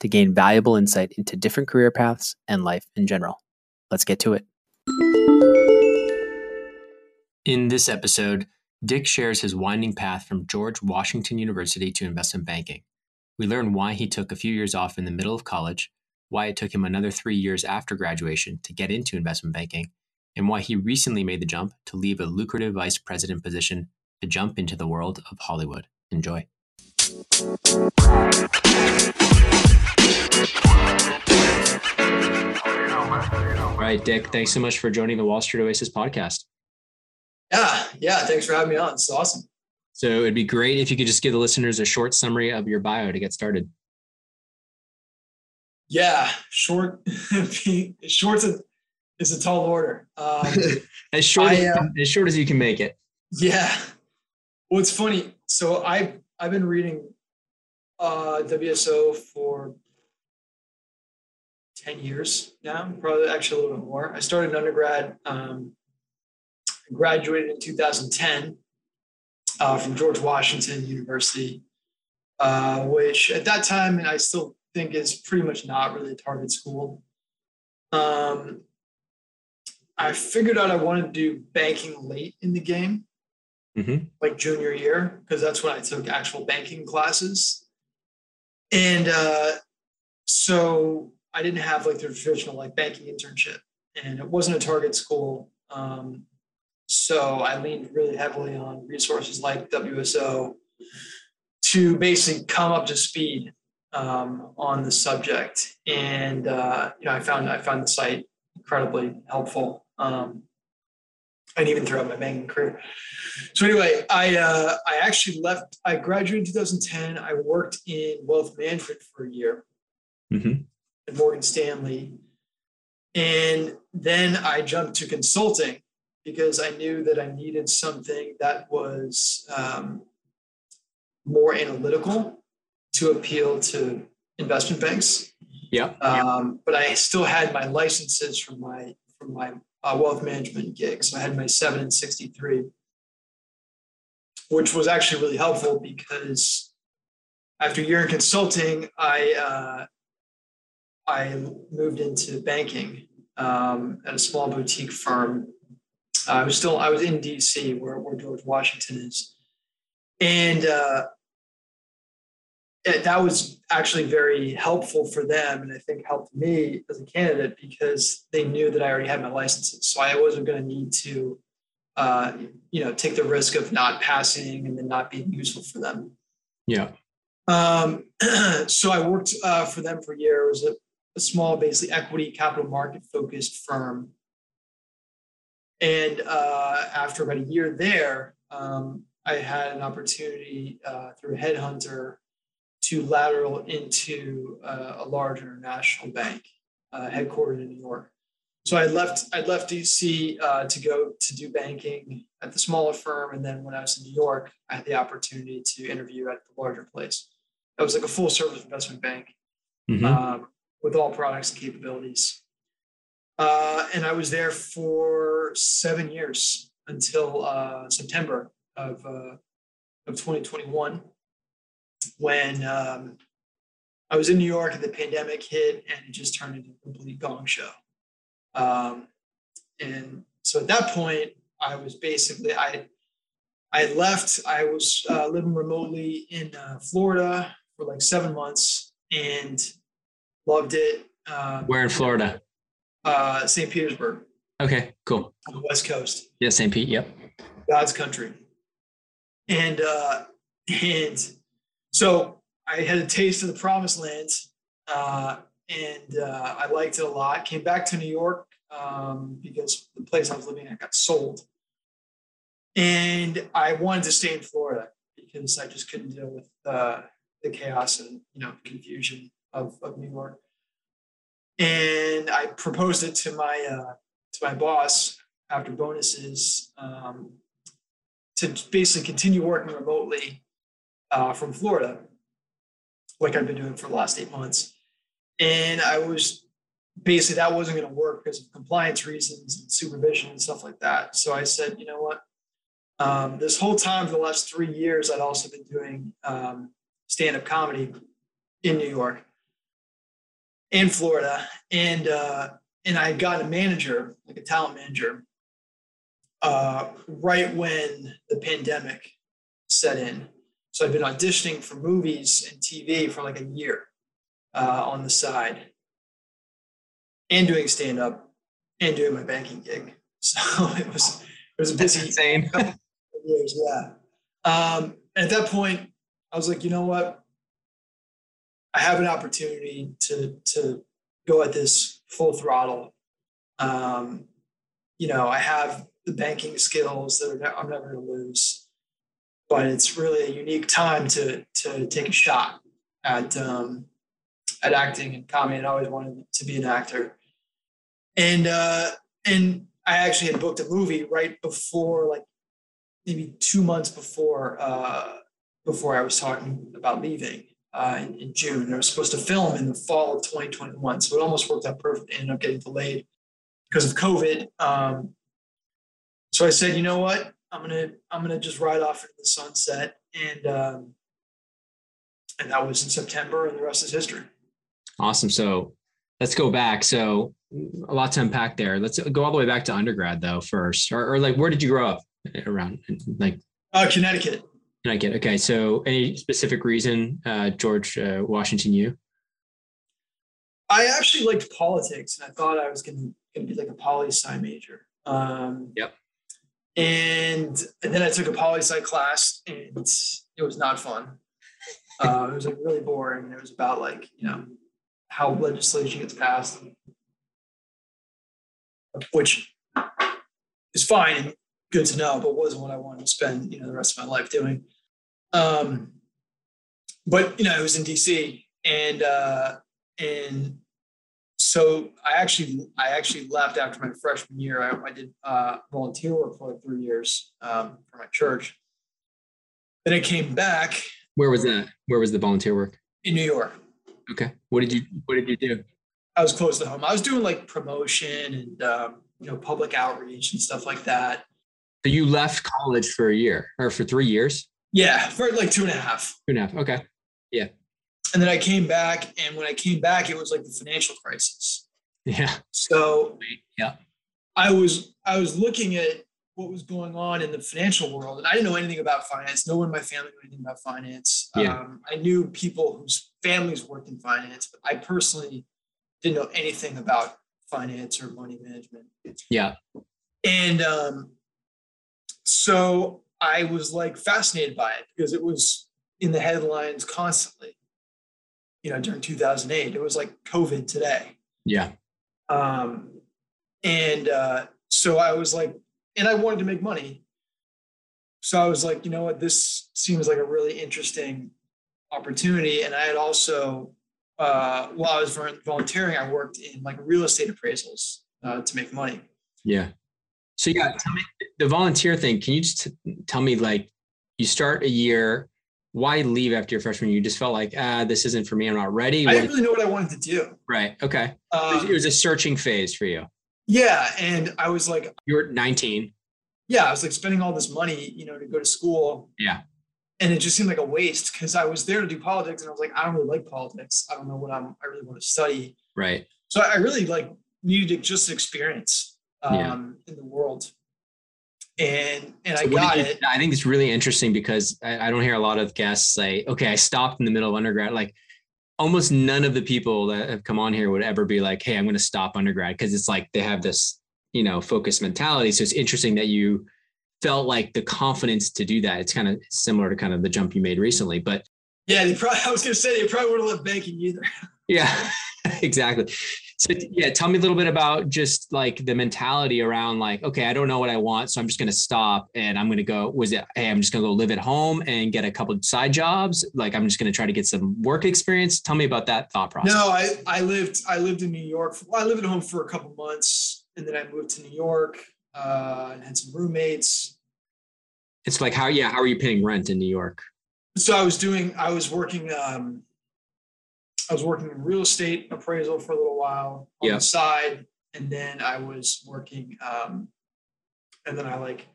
to gain valuable insight into different career paths and life in general. Let's get to it. In this episode, Dick shares his winding path from George Washington University to investment banking. We learn why he took a few years off in the middle of college, why it took him another three years after graduation to get into investment banking, and why he recently made the jump to leave a lucrative vice president position to jump into the world of Hollywood. Enjoy. All right, Dick, thanks so much for joining the Wall Street Oasis podcast. Yeah, yeah. Thanks for having me on. It's awesome. So it'd be great if you could just give the listeners a short summary of your bio to get started. Yeah, short. short is a tall order. Um, as short I, uh, as short as you can make it. Yeah. Well, it's funny. So I I've been reading uh, WSO for ten years now, probably actually a little bit more. I started an undergrad um, graduated in 2010 uh, from George Washington University, uh, which at that time, and I still think is pretty much not really a target school. Um, I figured out I wanted to do banking late in the game, mm-hmm. like junior year, because that's when I took actual banking classes. And uh, so I didn't have like the traditional like banking internship, and it wasn't a target school. Um, so I leaned really heavily on resources like WSO to basically come up to speed um, on the subject. And uh, you know, I found I found the site incredibly helpful. Um, and even throughout my banking career. So anyway, I uh, I actually left. I graduated in 2010. I worked in wealth management for a year mm-hmm. At Morgan Stanley, and then I jumped to consulting because I knew that I needed something that was um, more analytical to appeal to investment banks. Yeah. Um, but I still had my licenses from my from my uh, wealth management gig. So I had my seven and sixty three, which was actually really helpful because after a year in consulting, I uh, I moved into banking um, at a small boutique firm I was still I was in D.C. where where George Washington is, and uh, it, that was actually very helpful for them, and I think helped me as a candidate because they knew that I already had my licenses, so I wasn't going to need to, uh, you know, take the risk of not passing and then not being useful for them. Yeah. Um, so I worked uh, for them for a year. It was a, a small, basically equity capital market focused firm and uh, after about a year there, um, I had an opportunity uh, through a headhunter to lateral into uh, a large international bank uh, headquartered in New York. So I left. I left DC uh, to go to do banking at the smaller firm, and then when I was in New York, I had the opportunity to interview at the larger place. That was like a full service investment bank mm-hmm. um, with all products and capabilities. Uh, and I was there for seven years until uh, September of, uh, of 2021 when um, I was in New York and the pandemic hit and it just turned into a complete gong show. Um, and so at that point, I was basically, I, I left, I was uh, living remotely in uh, Florida for like seven months and loved it. Uh, Where in Florida? uh, St. Petersburg. Okay, cool. On the West Coast. Yeah, St. Pete. Yep. God's country. And uh, and so I had a taste of the promised land, uh, and uh, I liked it a lot. Came back to New York um, because the place I was living at got sold, and I wanted to stay in Florida because I just couldn't deal with uh, the chaos and you know confusion of, of New York. And I proposed it to my uh, to my boss after bonuses um, to basically continue working remotely uh, from Florida, like I've been doing for the last eight months. And I was basically that wasn't going to work because of compliance reasons and supervision and stuff like that. So I said, you know what? Um, this whole time for the last three years, I'd also been doing um, stand-up comedy in New York, in Florida, and uh, and I got a manager, like a talent manager, uh, right when the pandemic set in. So I've been auditioning for movies and TV for like a year uh, on the side, and doing stand-up, and doing my banking gig. So it was it was a busy That's insane. years, yeah. Um, at that point, I was like, you know what? I have an opportunity to to go at this full throttle. Um, you know, I have the banking skills that are, I'm never going to lose, but it's really a unique time to to take a shot at um, at acting and comedy. I always wanted to be an actor, and uh, and I actually had booked a movie right before, like maybe two months before uh, before I was talking about leaving uh, in, in, June. I was supposed to film in the fall of 2021, so it almost worked out perfect. It ended up getting delayed because of COVID. Um, so I said, you know what, I'm gonna I'm gonna just ride off into the sunset, and um, and that was in September, and the rest is history. Awesome. So let's go back. So a lot to unpack there. Let's go all the way back to undergrad though first, or, or like where did you grow up around? Like uh, Connecticut. Connecticut. Okay. So any specific reason, uh, George uh, Washington you? I actually liked politics, and I thought I was going to be like a poli sci major. Um, yep. And, and then I took a poli sci class, and it was not fun. Uh, it was like really boring. It was about like you know how legislation gets passed, which is fine and good to know, but wasn't what I wanted to spend you know the rest of my life doing. Um, but you know, I was in DC, and uh, and so I actually I actually left after my freshman year. I, I did uh, volunteer work for like three years um, for my church. Then I came back. Where was that? Where was the volunteer work? In New York. Okay. What did you What did you do? I was close to home. I was doing like promotion and um, you know public outreach and stuff like that. So you left college for a year or for three years? Yeah, for like two and a half. Two and a half. Okay. Yeah. And then I came back, and when I came back, it was like the financial crisis. Yeah. So yeah, I was I was looking at what was going on in the financial world, and I didn't know anything about finance. No one in my family knew anything about finance. Yeah. Um, I knew people whose families worked in finance, but I personally didn't know anything about finance or money management. Yeah. And um, so I was like fascinated by it because it was in the headlines constantly. You know, during 2008, it was like COVID today. Yeah. Um, and uh, so I was like, and I wanted to make money. So I was like, you know what, this seems like a really interesting opportunity. And I had also, uh, while I was volunteering, I worked in like real estate appraisals uh, to make money. Yeah. So yeah, tell me the volunteer thing. Can you just tell me like you start a year, why leave after your freshman year? You just felt like ah, this isn't for me. I'm not ready. I didn't really know what I wanted to do. Right. Okay. Um, it was a searching phase for you. Yeah, and I was like, you were 19. Yeah, I was like spending all this money, you know, to go to school. Yeah. And it just seemed like a waste because I was there to do politics, and I was like, I don't really like politics. I don't know what I'm. I really want to study. Right. So I really like needed to just experience um, yeah. in the world. And and so I got you, it. I think it's really interesting because I, I don't hear a lot of guests say, "Okay, I stopped in the middle of undergrad." Like almost none of the people that have come on here would ever be like, "Hey, I'm going to stop undergrad," because it's like they have this you know focused mentality. So it's interesting that you felt like the confidence to do that? It's kind of similar to kind of the jump you made recently, but yeah, they probably, I was going to say they probably wouldn't let banking either. Yeah, exactly. So yeah, tell me a little bit about just like the mentality around like, okay, I don't know what I want, so I'm just going to stop and I'm going to go. Was it, hey, I'm just going to go live at home and get a couple side jobs? Like I'm just going to try to get some work experience. Tell me about that thought process. No, I I lived I lived in New York. Well, I lived at home for a couple months, and then I moved to New York uh, and had some roommates. It's like how yeah, how are you paying rent in New York? So I was doing I was working. Um, I was working in real estate appraisal for a little while on Yeah. the side, and then I was working, um, and then I like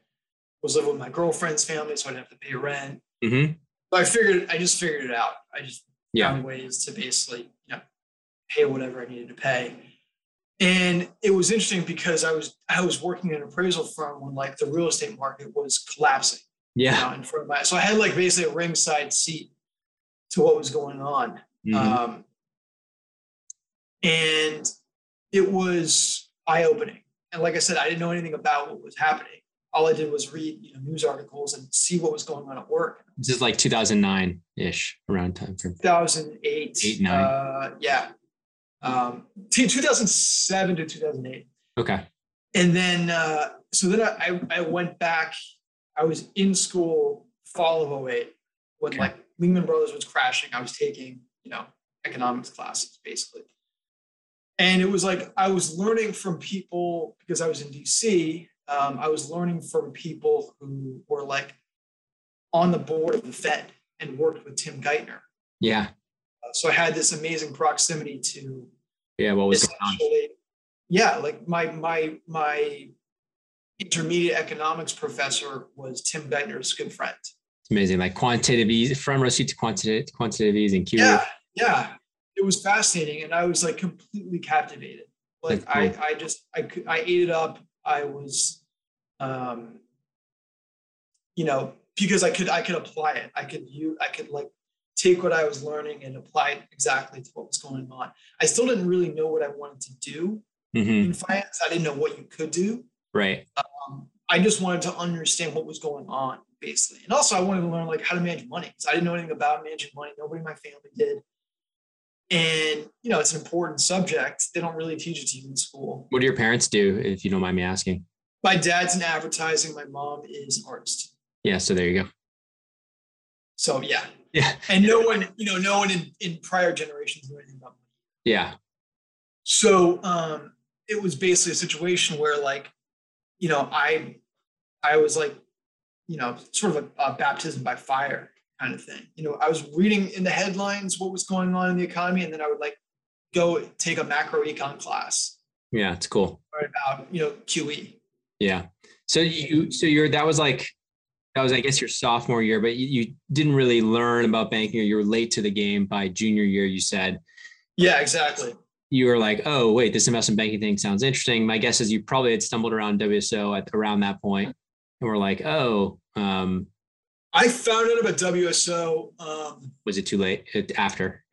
was living with my girlfriend's family, so I didn't have to pay rent. Mm-hmm. But I figured, I just figured it out. I just Yeah. found ways to basically, you know, pay whatever I needed to pay. And it was interesting because I was I was working in an appraisal firm when like the real estate market was collapsing Yeah. you know, in front of my so I had like basically a ringside seat to what was going on. Mhm. Um, and it was eye opening. And like I said, I didn't know anything about what was happening. All I did was read you know, news articles and see what was going on at work. this is like 2009 ish around time frame. 2008. Eight, nine. Uh, yeah. Um, t- 2007 to 2008. Okay. And then, uh, so then I, I went back. I was in school fall of 08 when Okay. like Lehman Brothers was crashing. I was taking, you know, economics classes basically. And it was like I was learning from people because I was in DC. Um, I was learning from people who were like on the board of the Fed and worked with Tim Geithner. Yeah. Uh, so I had this amazing proximity to Yeah. What was going on? yeah, like my my my intermediate economics professor was Tim Geithner's good friend. It's amazing. Like quantitative ease, row seat to quantitative, quantitative ease and QE. Yeah, yeah, it was fascinating, and I was like completely captivated. Like That's I. I just I could I ate it up. I was, um, you know, because I could I could apply it. I could you I could like take what I was learning and apply it exactly to what was going on. I still didn't really know what I wanted to do Mhm. in finance. I didn't know what you could do. Right. Um, I just wanted to understand what was going on, basically. And also, I wanted to learn like how to manage money because I didn't know anything about managing money. Nobody in my family did. And you know, it's an important subject. They don't really teach it to you in school. What do your parents do, if you don't mind me asking? My dad's in advertising. My mom is an artist. Yeah. So there you go. So yeah, Yeah. and no one, you know, no one in, in prior generations knew anything about money. Yeah. So um, it was basically a situation where, like, you know, I, I was like, you know, sort of a, a baptism by fire kind of thing. You know, I was reading in the headlines what was going on in the economy, and then I would like go take a macro econ class Yeah. It's cool. about you know. QE. Yeah. So you, so you're, that was like, that was, I guess, your sophomore year, but you, you didn't really learn about banking or you were late to the game by junior year, you said. Yeah, exactly. You were like, oh, wait, this investment banking thing sounds interesting. My guess is you probably had stumbled around WSO at around that point and we're like, oh, um, I found out about WSO um, was it too late after?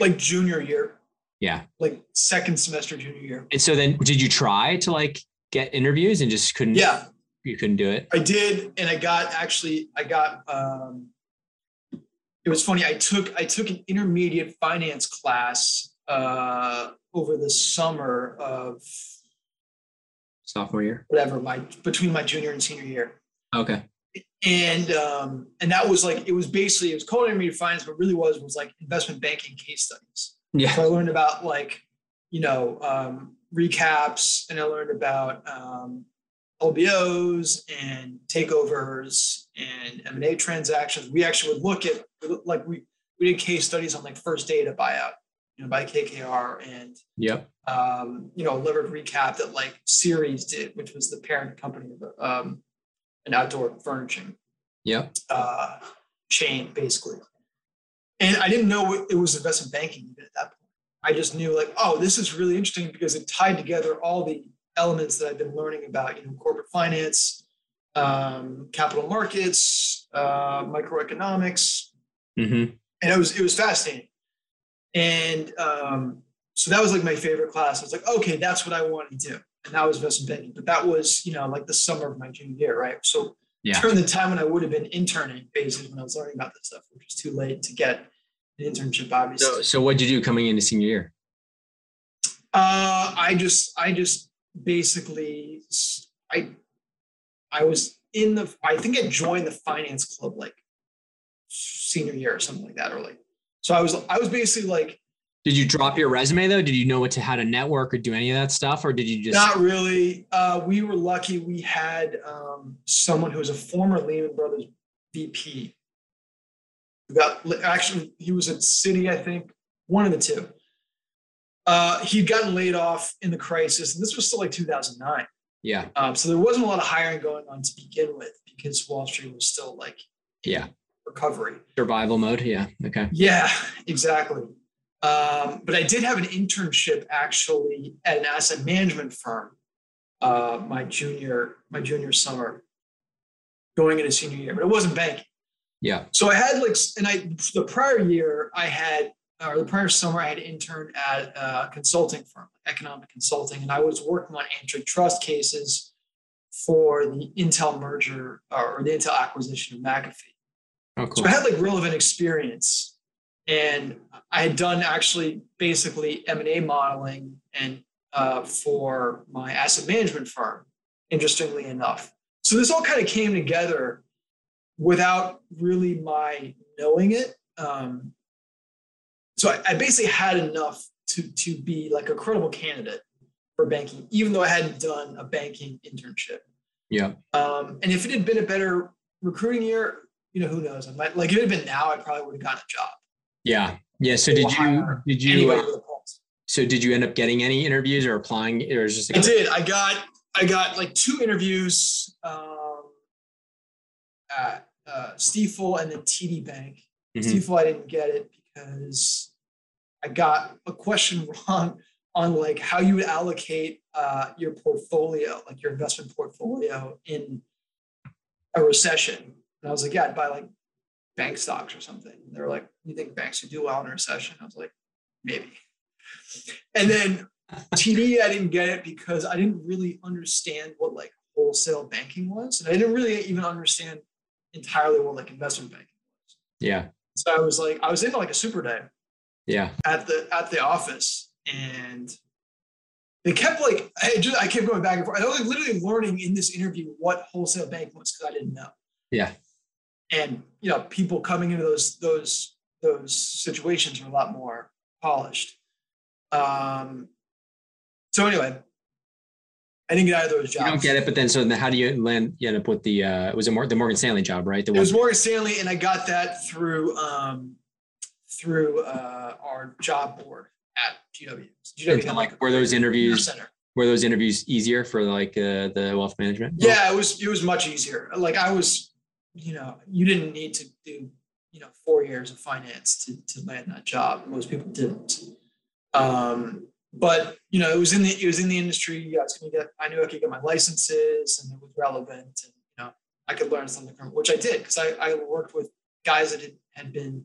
like junior year, Yeah. like second semester junior year. And so then did you try to like get interviews and just couldn't, Yeah, you couldn't do it? I did, and I got actually I got um it was funny. I took I took an intermediate finance class uh over the summer of Sophomore year? whatever my between my junior and senior year. Okay. And um and that was like it was basically it was called intermediate finance, but really was was like investment banking case studies. Yeah. So I learned about like, you know, um, recaps and I learned about um, LBOs and takeovers and M&A transactions. We actually would look at, like we, we did case studies on like first data buyout, you know, by KKR and, Yep. um, you know, levered recap that like Series did, which was the parent company of um, an outdoor furnishing Yep. uh, chain, basically. And I didn't know it was investment banking even at that point. I just knew like, oh, this is really interesting because it tied together all the elements that I've been learning about, you know, corporate finance, um, capital markets, uh, microeconomics, Mm-hmm. and it was it was fascinating. And um, so that was like my favorite class. I was like, okay, that's what I want to do, and that was investment banking. But that was you know like the summer of my junior year, right? So yeah. during the time when I would have been interning, basically when I was learning about this stuff, which was too late to get an internship, obviously. So, so what did you do coming into senior year? Uh, I just, I just basically, I, I was in the, I think I joined the finance club like senior year or something like that, or like, so I was, I was basically like, did you drop your resume though? Did you know what to how to network or do any of that stuff, or did you just not really? Uh, we were lucky. We had um, someone who was a former Lehman Brothers VP. Got actually he was at Citi, I think, one of the two. Uh, he'd gotten laid off in the crisis, and this was still like 2009. Yeah. Um, so there wasn't a lot of hiring going on to begin with because Wall Street was still like yeah recovery survival mode. Yeah. Okay. Yeah, exactly. Um, but I did have an internship actually at an asset management firm uh, my junior my junior summer, going into senior year, but it wasn't banking. Yeah. So I had like, and I the prior year I had, or the prior summer I had interned at a consulting firm, economic consulting, and I was working on antitrust cases for the Intel merger or the Intel acquisition of McAfee. Oh, cool. So I had like relevant experience and I had done actually basically M and A modeling and uh, for my asset management firm. Interestingly enough, so this all kind of came together without really my knowing it. Um, so I, I basically had enough to to be like a credible candidate for banking, even though I hadn't done a banking internship. Yeah. Um, and if it had been a better recruiting year, you know, who knows? I might like if it had been now, I probably would have gotten a job. Yeah. Yeah. So did you did you uh, so did you end up getting any interviews or applying or was just I did. I got I got like two interviews um, at uh, Stifel and then TD Bank. Mm-hmm. Stifel, I didn't get it because I got a question wrong on like how you would allocate uh, your portfolio, like your investment portfolio in a recession. And I was like, yeah, I'd buy like bank stocks or something. And they were like, you think banks would do well in a recession? I was like, maybe. And then TD, I didn't get it because I didn't really understand what like wholesale banking was. And I didn't really even understand entirely what like investment banking was. Yeah. So I was like, I was in like a super day. Yeah. At the at the office. And they kept like I just I kept going back and forth. I was like literally learning in this interview what wholesale bank was because I didn't know. Yeah and you know people coming into those those those situations are a lot more polished um so anyway I didn't get either of those jobs. You don't get it, but then so then how do you land? You end up with the uh, it was a more the Morgan Stanley job, right? The it was Morgan Stanley, and I got that through um, through uh, our job board at GW. GW like were those interviews were those interviews easier for like uh, the wealth management? Yeah, it was. It was much easier. Like I was you know, you didn't need to do, you know, four years of finance to, to land that job. Most people didn't. Um, but you know, it was in the it was in the industry. I was gonna get. I knew I could get my licenses, and it was relevant, and you know, I could learn something from which I did because I, I worked with guys that had, had been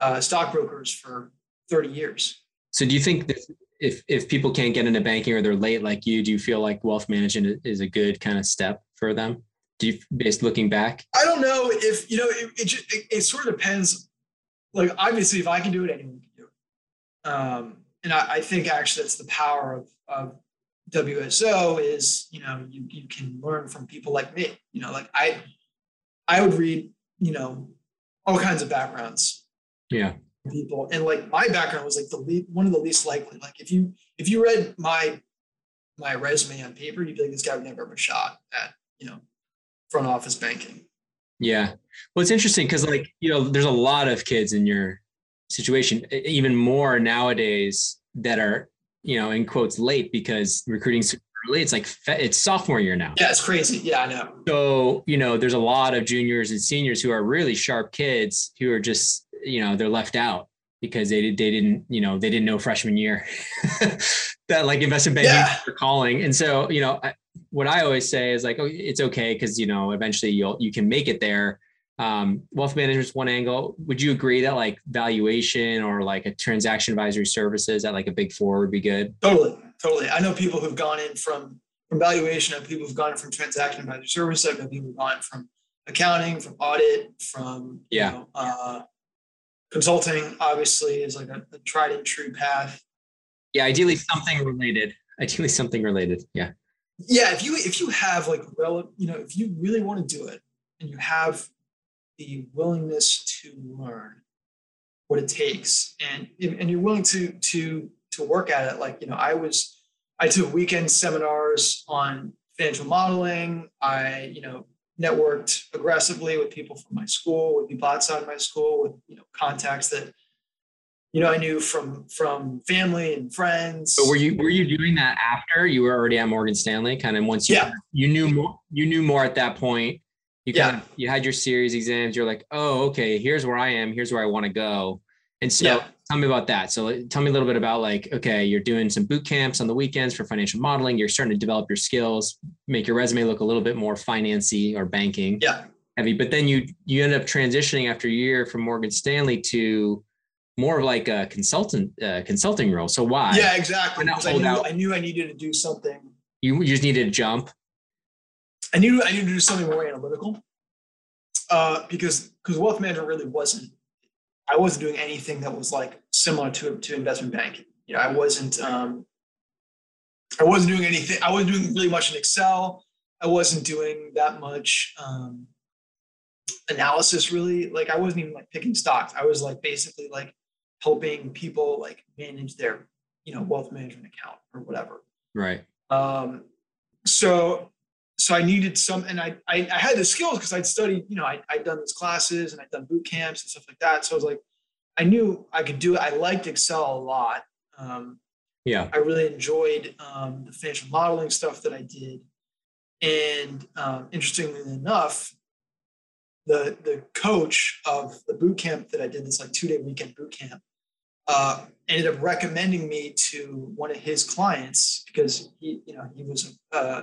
uh, stockbrokers for thirty years. So, do you think that if if people can't get into banking or they're late like you, do you feel like wealth management is a good kind of step for them? Do you based looking back? I don't know if you know it, it, it, it, sort of depends. Like obviously if i can do it anyone can do it. Um, and I, I, think actually that's the power of, of wso is you know you, you can learn from people like me. You know like i i would read you know all kinds of backgrounds. Yeah. People and like my background was like the lead, one of the least likely. Like if you if you read my my resume on paper you'd be like this guy would never have a shot at you know front office banking. Yeah. Well, it's interesting because, like, you know, there's a lot of kids in your situation, even more nowadays that are, you know, in quotes late because recruiting early. It's like it's sophomore year now. Yeah, it's crazy. Yeah, I know. So, you know, there's a lot of juniors and seniors who are really sharp kids who are just, you know, they're left out because they they didn't, you know, they didn't know freshman year that like investment banking yeah. are calling. And so, you know, what I always say is like, oh, it's okay because you know eventually you'll you can make it there. Um, wealth management is one angle. Would you agree that like valuation or like a transaction advisory services at like a big four would be good? Totally, totally. I know people who've gone in from from valuation. I know people who've gone in from transaction advisory services. I know people who've gone in from accounting, from audit, from yeah. You know, uh, consulting. Obviously, is like a, a tried and true path. Yeah, ideally something related. Ideally something related. Yeah. Yeah, if you if you have like well, you know, if you really want to do it and you have the willingness to learn what it takes and and you're willing to to to work at it like you know i was i took weekend seminars on financial modeling. I you know networked aggressively with people from my school with people outside my school with you know contacts that you know i knew from from family and friends but were you were you doing that after you were already at morgan stanley kind of once you yeah. you knew more you knew more at that point you kind yeah. of you had your series exams you're like oh okay here's where i am here's where i want to go and so yeah. tell me about that so tell me a little bit about like okay you're doing some boot camps on the weekends for financial modeling you're starting to develop your skills make your resume look a little bit more financy or banking yeah heavy but then you you end up transitioning after a year from morgan stanley to more of like a consultant uh, consulting role so why yeah exactly I knew, I knew i needed to do something you just needed to jump I knew I needed to do something more analytical uh, because because wealth management really wasn't. I wasn't doing anything that was like similar to to investment banking. You know, I wasn't. Um, I wasn't doing anything. I wasn't doing really much in Excel. I wasn't doing that much um, analysis. Really, like I wasn't even like picking stocks. I was like basically like helping people like manage their you know wealth management account or whatever. Right. Um, so so I needed some, and I I, I had the skills because I'd studied, you know, I, I'd done these classes and I'd done boot camps and stuff like that. So I was like, I knew I could do it. I liked Excel a lot. Um, yeah, I really enjoyed um, the financial modeling stuff that I did, and um, interestingly enough, the the coach of the boot camp that I did this like two day weekend boot camp uh, ended up recommending me to one of his clients because he you know he was uh,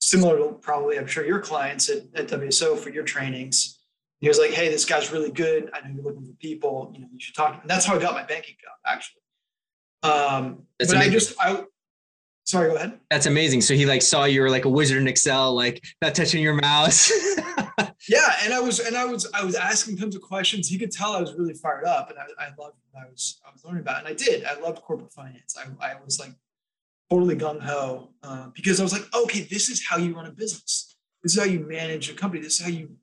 similar to probably, I'm sure your clients at, at WSO for your trainings. He was like, hey, this guy's really good. I know you're looking for people. You know, you should talk. And that's how I got my banking job, actually. Um, but amazing. I just, I, sorry, go ahead. That's amazing. So he like saw you were like a wizard in Excel, like not touching your mouse. yeah. And I was, and I was, I was asking tons of questions. He could tell I was really fired up and I, I loved what I was, I was learning about. And I did, I loved corporate finance. I, I was like totally gung ho uh, because I was like, okay, this is how you run a business. This is how you manage a company. This is how you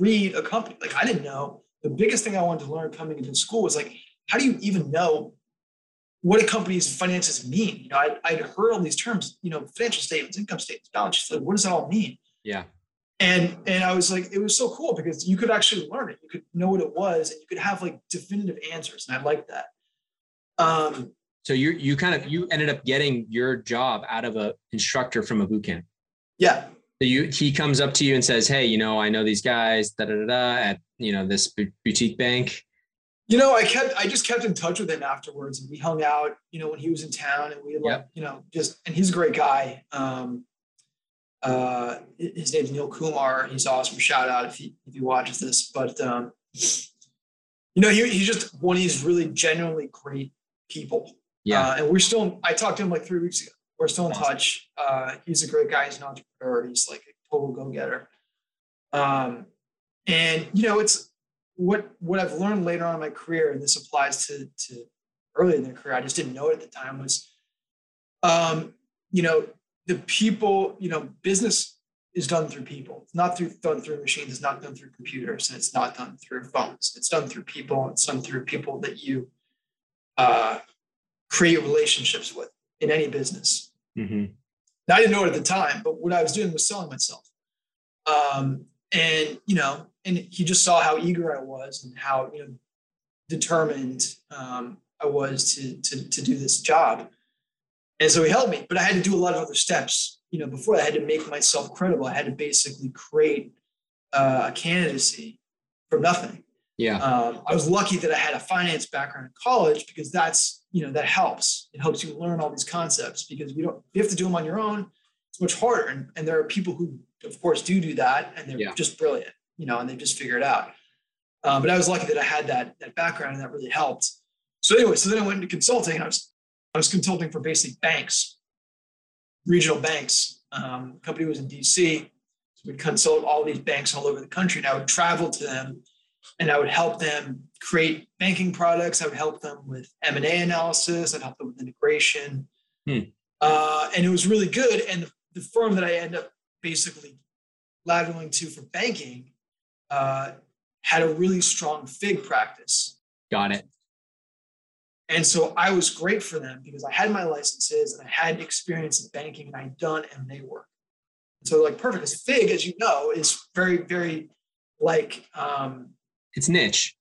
read a company. Like I didn't know. The biggest thing I wanted to learn coming into school was like, how do you even know what a company's finances mean? You know, I'd, I'd heard all these terms, you know, financial statements, income statements, balance sheets. Like, what does that all mean? Yeah. And and I was like, it was so cool because you could actually learn it. You could know what it was, and you could have like definitive answers. And I like that. Um, so you you kind of you ended up getting your job out of a instructor from a boot camp. Yeah. So you he comes up to you and says, "Hey, you know, I know these guys da da da, da at you know this boutique bank." You know, I kept I just kept in touch with him afterwards, and we hung out. You know, when he was in town, and we like yep. you know just and he's a great guy. Um, uh, his name's Neil Kumar. He's awesome. Shout out if he if he watches this. But um, you know, he, he's just one of these really genuinely great people. Yeah. Uh, and we're still, I talked to him like three weeks ago. We're still in touch. Uh, he's a great guy. He's an entrepreneur. He's like a total go getter. Um, and, you know, it's what, what I've learned later on in my career, and this applies to, to early in their career, I just didn't know it at the time was, um, you know, the people, you know, business is done through people. It's not through done through machines. It's not done through computers, and it's not done through phones. It's done through people. It's done through people that you uh, create relationships with in any business. Mm-hmm. Now, I didn't know it at the time, but what I was doing was selling myself. Um, and you know, and he just saw how eager I was and how you know determined um, I was to, to to do this job. And so he helped me, but I had to do a lot of other steps. You know, before I had to make myself credible. I had to basically create uh, a candidacy from nothing. Yeah. Um, I was lucky that I had a finance background in college because that's, you know, that helps. It helps you learn all these concepts because you don't, you have to do them on your own. It's much harder. And, and there are people who, of course, do do that and they're yeah. just brilliant, you know, and they just figure it out. Um, but I was lucky that I had that, that background and that really helped. So anyway, so then I went into consulting. I was, I was consulting for basically banks, regional banks. Um, company was in DC. So we'd consult all these banks all over the country, and I would travel to them, and I would help them create banking products. I would help them with M and A analysis. I'd help them with integration, Hmm. uh, and it was really good. And the, the firm that I end up basically lateraling to for banking uh, had a really strong fig practice. Got it. And so I was great for them because I had my licenses and I had experience in banking and I'd done M&A work. So like perfect. Because FIG, as you know, is very, very like um, It's niche.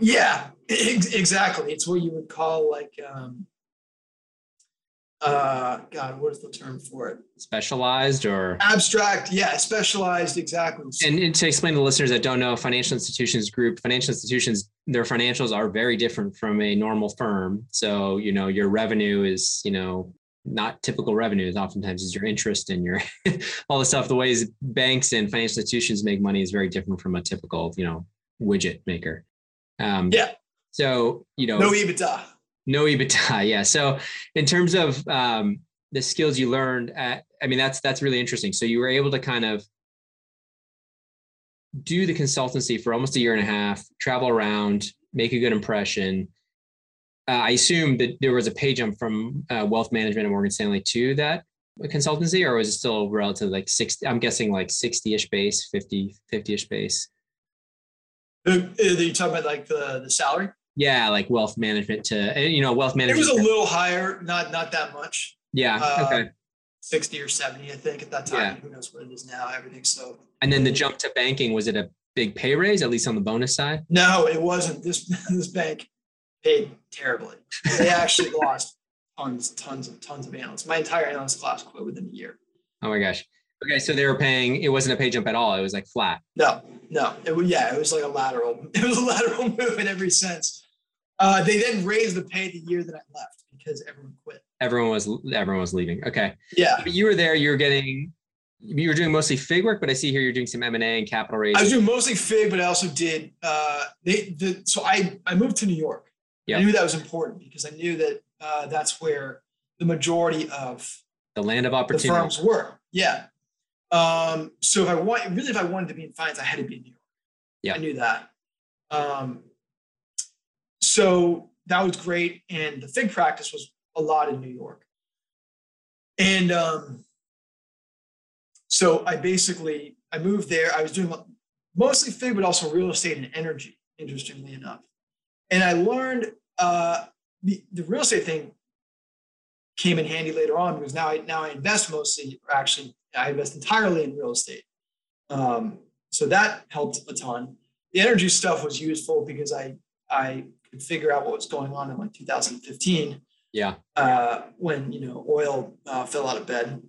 yeah, ex- exactly. It's what you would call like um, uh, God, what is the term for it? Specialized or Abstract, yeah, specialized, exactly. and, and to explain to listeners that don't know financial institutions group financial institutions their financials are very different from a normal firm so you know your revenue is you know not typical revenues oftentimes is your interest and your all the stuff the ways banks and financial institutions make money is very different from a typical you know widget maker um Yeah. so you know no EBITDA. No EBITDA. Yeah. So in terms of um, the skills you learned, at, I mean, that's that's really interesting. So you were able to kind of do the consultancy for almost a year and a half, travel around, make a good impression. Uh, I assume that there was a pay jump from uh, wealth management at Morgan Stanley to that consultancy, or was it still relative like 60? I'm guessing like 60 ish base, 50, 50 ish base. Uh, uh, You talking about like the, the salary? Yeah, like wealth management to, you know, wealth management. It was a little higher, not not that much. yeah. uh, okay. 60 or 70, I think, at that time. Yeah. Who knows what it is now? Everything's so. And then the jump to banking, was it a big pay raise, at least on the bonus side? No, it wasn't. This this bank paid terribly. They actually lost tons, tons of tons of analysts. My entire analyst class quit within a year. Oh my gosh. Okay, so they were paying, it wasn't a pay jump at all. It was like flat. No, no. It was yeah, it was like a lateral. It was a lateral move in every sense. Uh, they then raised the pay the year that I left because everyone quit. Everyone was everyone was leaving. Okay. Yeah, But you were there, you were getting you were doing mostly fig work, but I see here you're doing some M&A and capital raising. I was doing mostly fig, but I also did. Uh, they the so I I moved to New York. Yeah. I knew that was important because I knew that uh, that's where the majority of The land of opportunity. firms were. Yeah. Um, so if I want, really, if I wanted to be in finance, I had to be in New York. Yeah. I knew that. Um, so that was great, and the fig practice was a lot in New York. And um, so I basically I moved there. I was doing mostly fig, but also real estate and energy. Interestingly enough, and I learned uh, the the real estate thing came in handy later on because now I now I invest mostly, or actually I invest entirely in real estate. Um, so that helped a ton. The energy stuff was useful because I I could figure out what was going on in like 2015 Yeah. uh, when you know oil uh, fell out of bed.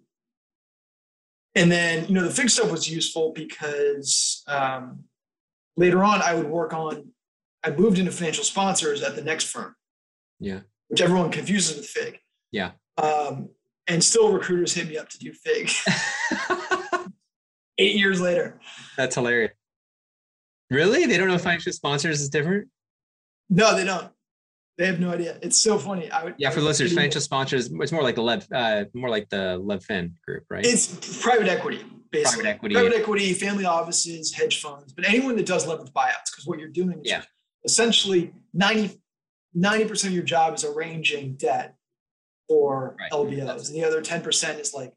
And then you know the fig stuff was useful because um, later on I would work on. I moved into financial sponsors at the next firm, Yeah. which everyone confuses with fig. Yeah. Um, and still recruiters hit me up to do fig eight years later. That's hilarious. Really? They don't know financial sponsors is different? No, they don't. They have no idea. It's so funny. I would Yeah, for listeners, financial sponsors, it's more like the Lev, uh, more like the Levfin group, right? It's private equity, basically. Private equity. Private equity, family offices, hedge funds, but anyone that does leverage buyouts, because what you're doing is Yeah. essentially 90, 90% of your job is arranging debt for Right. LBOs. And the other 10% is like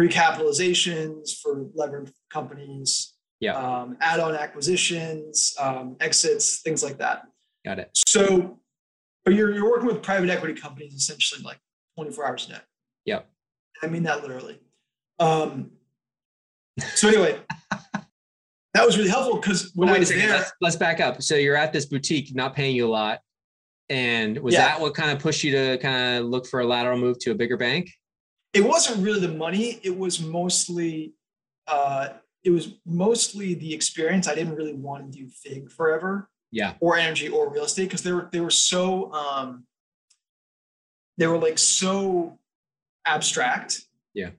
recapitalizations for levered companies, Yeah. um, add-on acquisitions, um, exits, things like that. Got it. So, but you're, you're working with private equity companies essentially like 24 hours a day. Yeah. I mean that literally. Um, so anyway, that was really helpful because when Well, I wait a second. there, Let's, let's back up. So you're at this boutique, not paying you a lot. And was Yeah. that what kind of pushed you to kind of look for a lateral move to a bigger bank? it wasn't really the money. It was mostly, uh, it was mostly the experience. I didn't really want to do Fig forever. Yeah. or energy or real estate because they were they were so um they were like so abstract Yeah.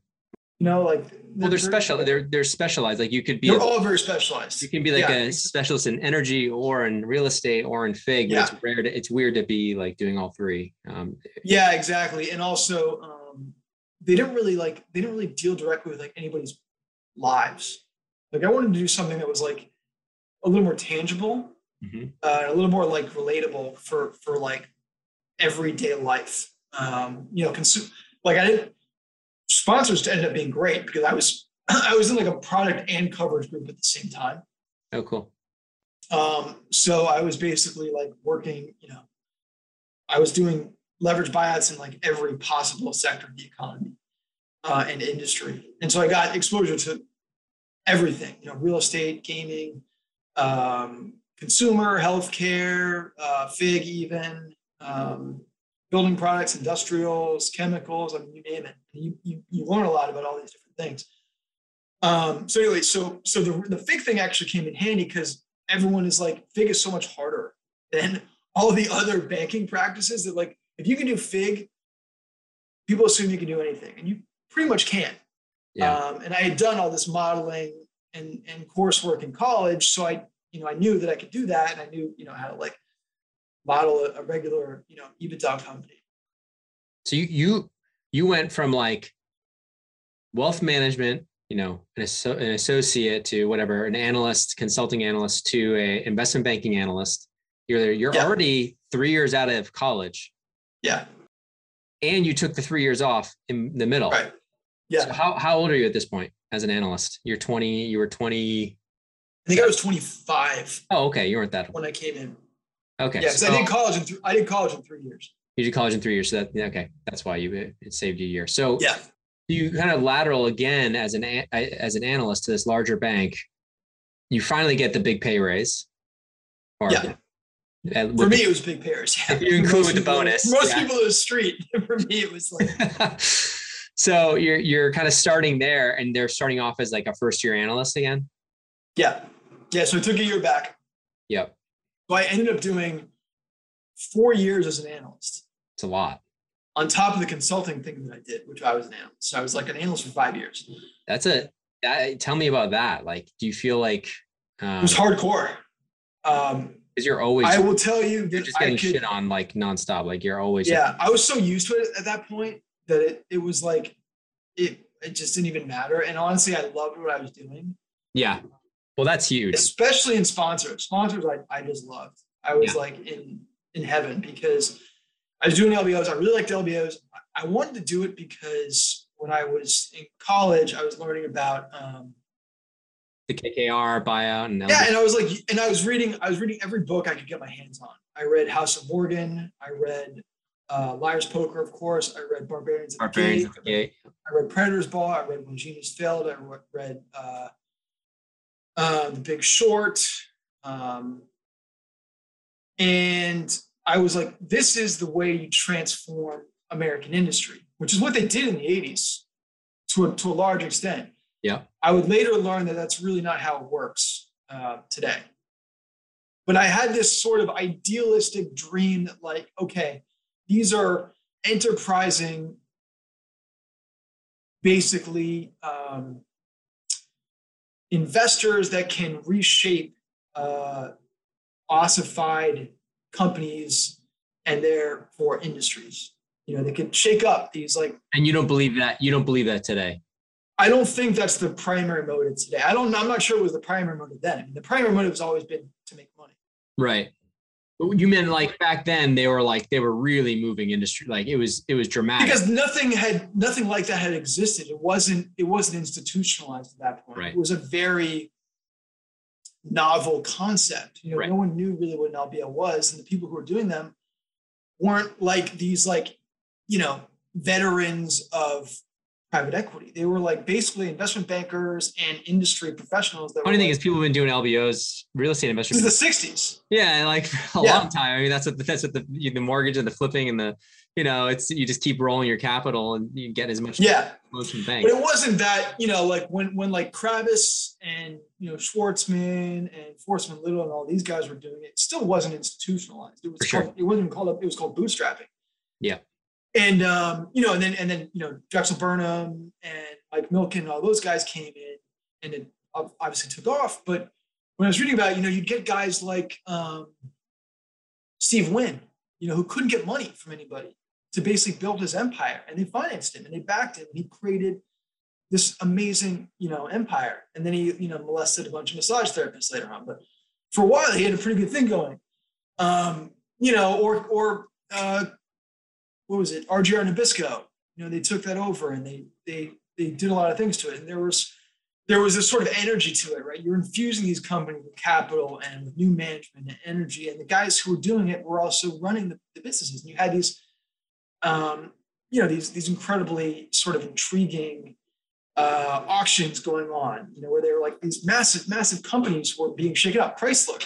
You know like Well, they're special. They're they're specialized. Like you could be they're a- all very specialized you can be like Yeah. a specialist in energy or in real estate or in fig. But it's rare to it's weird to be like doing all three. Um, yeah exactly and also um they didn't really like they didn't really deal directly with like anybody's lives. Like I wanted to do something that was like a little more tangible, mm-hmm. uh, a little more like relatable for for like everyday life. Um, you know, consume like I didn't sponsors ended up being great because I was I was in like a product and coverage group at the same time. Oh, cool. Um, so I was basically like working, you know, I was doing leverage buyouts in like every possible sector of the economy uh, and industry. And so I got exposure to everything, you know, real estate, gaming, um, consumer, healthcare, uh, FIG, even um, building products, industrials, chemicals. I mean, you name it. You, you, you learn a lot about all these different things. Um, so anyway, so so the the FIG thing actually came in handy because everyone is like FIG is so much harder than all the other banking practices that like if you can do FIG, people assume you can do anything, and you pretty much can. Yeah. Um, and I had done all this modeling and and coursework in college, so I you know I knew that I could do that, and I knew you know how to like model a, a regular you know EBITDA company. So you you you went from like wealth management, you know, an, an associate to whatever, an analyst, consulting analyst to a investment banking analyst. You're there, you're yeah. already three years out of college. Yeah. And you took the three years off in the middle. Right. Yeah. So how, how old are you at this point as an analyst? You're 20, you were 20. I think I was 25. Oh, okay. You weren't that old. When I came in. Okay. Yeah, because so, I did college in th- I did college in three years. You did college in three years. So that okay. That's why you it, it saved you a year. So yeah. You kind of lateral again as an as an analyst to this larger bank. You finally get the big pay raise. Or, yeah. For me, the, it was big pairs. Yeah. You include with the bonus. Most yeah. people in the street. For me, it was like. so you're you're kind of starting there, and they're starting off as like a first year analyst again. Yeah, yeah. So I took a year back. Yep. So I ended up doing four years as an analyst. It's a lot. On top of the consulting thing that I did, which I was an analyst. So I was like an analyst for five years. That's a. tell me about that. Like, do you feel like um, it was hardcore? Um, because you're always. I will tell you you're just getting could, shit on like nonstop. Like you're always. Yeah, like, I was so used to it at that point that it it was like it it just didn't even matter. And honestly, I loved what I was doing. Yeah. Well, that's huge. Especially in sponsors. Sponsors, I, I just loved. I was yeah. like in in heaven because I was doing LBOs. I really liked LBOs. I wanted to do it because when I was in college, I was learning about um, the KKR buyout and yeah, and I was like, and I was reading, I was reading every book I could get my hands on. I read House of Morgan, I read uh, Liar's Poker, of course. I read Barbarians at Barbarians the Gate. The Gate. I read Predator's Ball. I read When Genius Failed. I read uh, uh, The Big Short. Um, and I was like, this is the way you transform American industry, which is what they did in the 80s to a, to a large extent. Yeah. I would later learn that that's really not how it works uh, today. But I had this sort of idealistic dream that, like, okay, these are enterprising, basically um, investors that can reshape uh, ossified companies and therefore industries. You know, they could shake up these like. And you don't believe that? You don't believe that today? I don't think that's the primary motive today. I don't. I'm not sure it was the primary motive then. I mean, the primary motive has always been to make money. Right. You meant like back then they were like they were really moving industry. Like it was it was dramatic because nothing had nothing like that had existed. It wasn't it wasn't institutionalized at that point. Right. It was a very novel concept. You know, right. no one knew really what an LBO was, and the people who were doing them weren't like these like you know veterans of private equity. They were like basically investment bankers and industry professionals. That Funny thing like, is, people have been doing LBOs, real estate investors, since the '60s. Yeah, like a yeah. long time. I mean, that's what that's what the the mortgage and the flipping and the you know, it's you just keep rolling your capital and you get as much yeah from bank. But it wasn't that you know, like when when like Kravis and you know Schwarzman and Forstmann Little and all these guys were doing it, it still wasn't institutionalized. It was sure. it wasn't called it was called bootstrapping. Yeah and um, you know, and then and then you know Drexel Burnham and Mike Milken, all those guys came in, and it obviously took off. But when I was reading about, it, you know, you'd get guys like um, Steve Wynn, you know, who couldn't get money from anybody to basically build his empire, and they financed him and they backed him, and he created this amazing, you know, empire. And then he, you know, molested a bunch of massage therapists later on. But for a while, he had a pretty good thing going. Um, you know, or or uh, what was it, RJR Nabisco? You know, they took that over and they they they did a lot of things to it. And there was there was this sort of energy to it, right? You're infusing these companies with capital and with new management and energy. And the guys who were doing it were also running the, the businesses. And you had these, um, you know, these these incredibly sort of intriguing uh, auctions going on, you know, where they were like these massive, massive companies were being shaken up. Chrysler,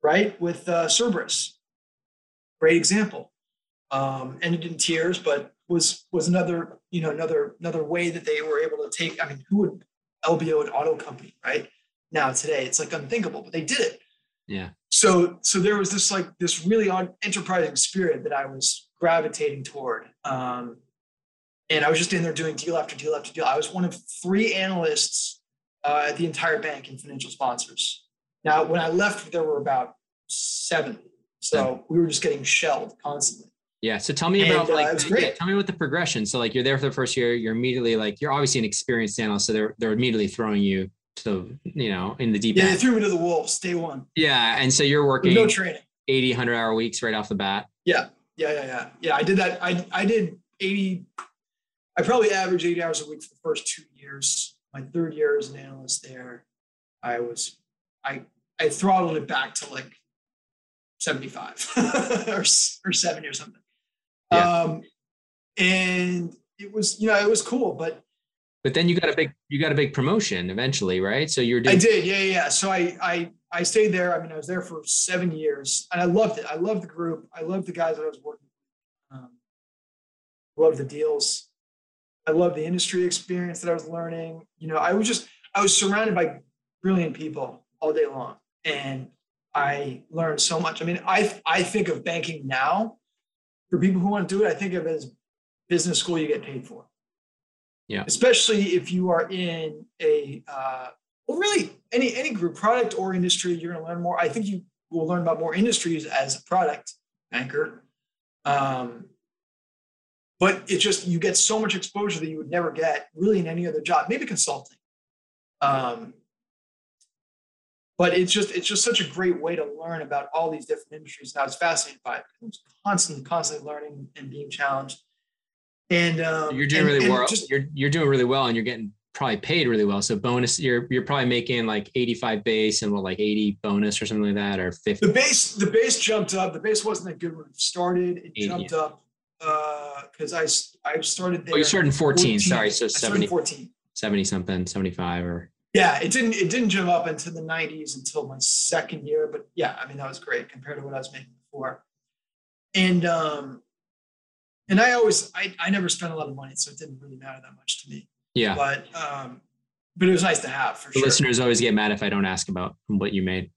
right, with uh, Cerberus, great example. Um, ended in tears, but was was another, you know, another another way that they were able to take. I mean, who would LBO an auto company, right? Now today, it's like unthinkable, but they did it. Yeah. So so there was this like this really enterprising spirit that I was gravitating toward. Um, and I was just in there doing deal after deal after deal. I was one of three analysts uh, at the entire bank and financial sponsors. Now, when I left, there were about seven. So we were just getting shelled constantly. Yeah. So tell me and, about uh, like yeah, tell me what the progression. So like you're there for the first year, you're immediately like you're obviously an experienced analyst, so they're they're immediately throwing you to you know in the deep yeah, end. they threw me to the wolves day one. Yeah. And so you're working no training. 80, 100 hour weeks right off the bat. Yeah. Yeah. Yeah. Yeah. Yeah. I did that. I I did 80 I probably averaged eight hours a week for the first two years. My third year as an analyst there, I was I I throttled it back to like 75 or, or 70 or something. Yeah. Um, and it was, you know, it was cool, but but then you got a big you got a big promotion eventually, right? So you're doing- I did, yeah, yeah. So I I I stayed there. I mean, I was there for seven years and I loved it. I loved the group. I loved the guys that I was working with. Um, loved the deals. I love the industry experience that I was learning. You know, I was just I was surrounded by brilliant people all day long, and I learned so much. I mean, I I think of banking now for people who want to do it. I think of it as business school you get paid for. Yeah. Especially if you are in a uh, well, really any any group product or industry, you're going to learn more. I think you will learn about more industries as a product banker. Um, but it just you get so much exposure that you would never get really in any other job maybe consulting um, but it's just it's just such a great way to learn about all these different industries and i was fascinated by it i was constantly constantly learning and being challenged and um, you're doing and, really and well just, you're, you're doing really well and you're getting probably paid really well so bonus you're you're probably making like 85 base and what like 80 bonus or something like that or 50 the base the base jumped up the base wasn't that good when it started it 80, jumped up because uh, I I started there. Oh, you started in 14. 14. Sorry, so 70, 14. 70 something, 75 or. Yeah, it didn't it didn't jump up into the 90s until my second year, but yeah, I mean that was great compared to what I was making before. And um, and I always I I never spent a lot of money, so it didn't really matter that much to me. Yeah. But um, but it was nice to have for the sure. Listeners always get mad if I don't ask about what you made.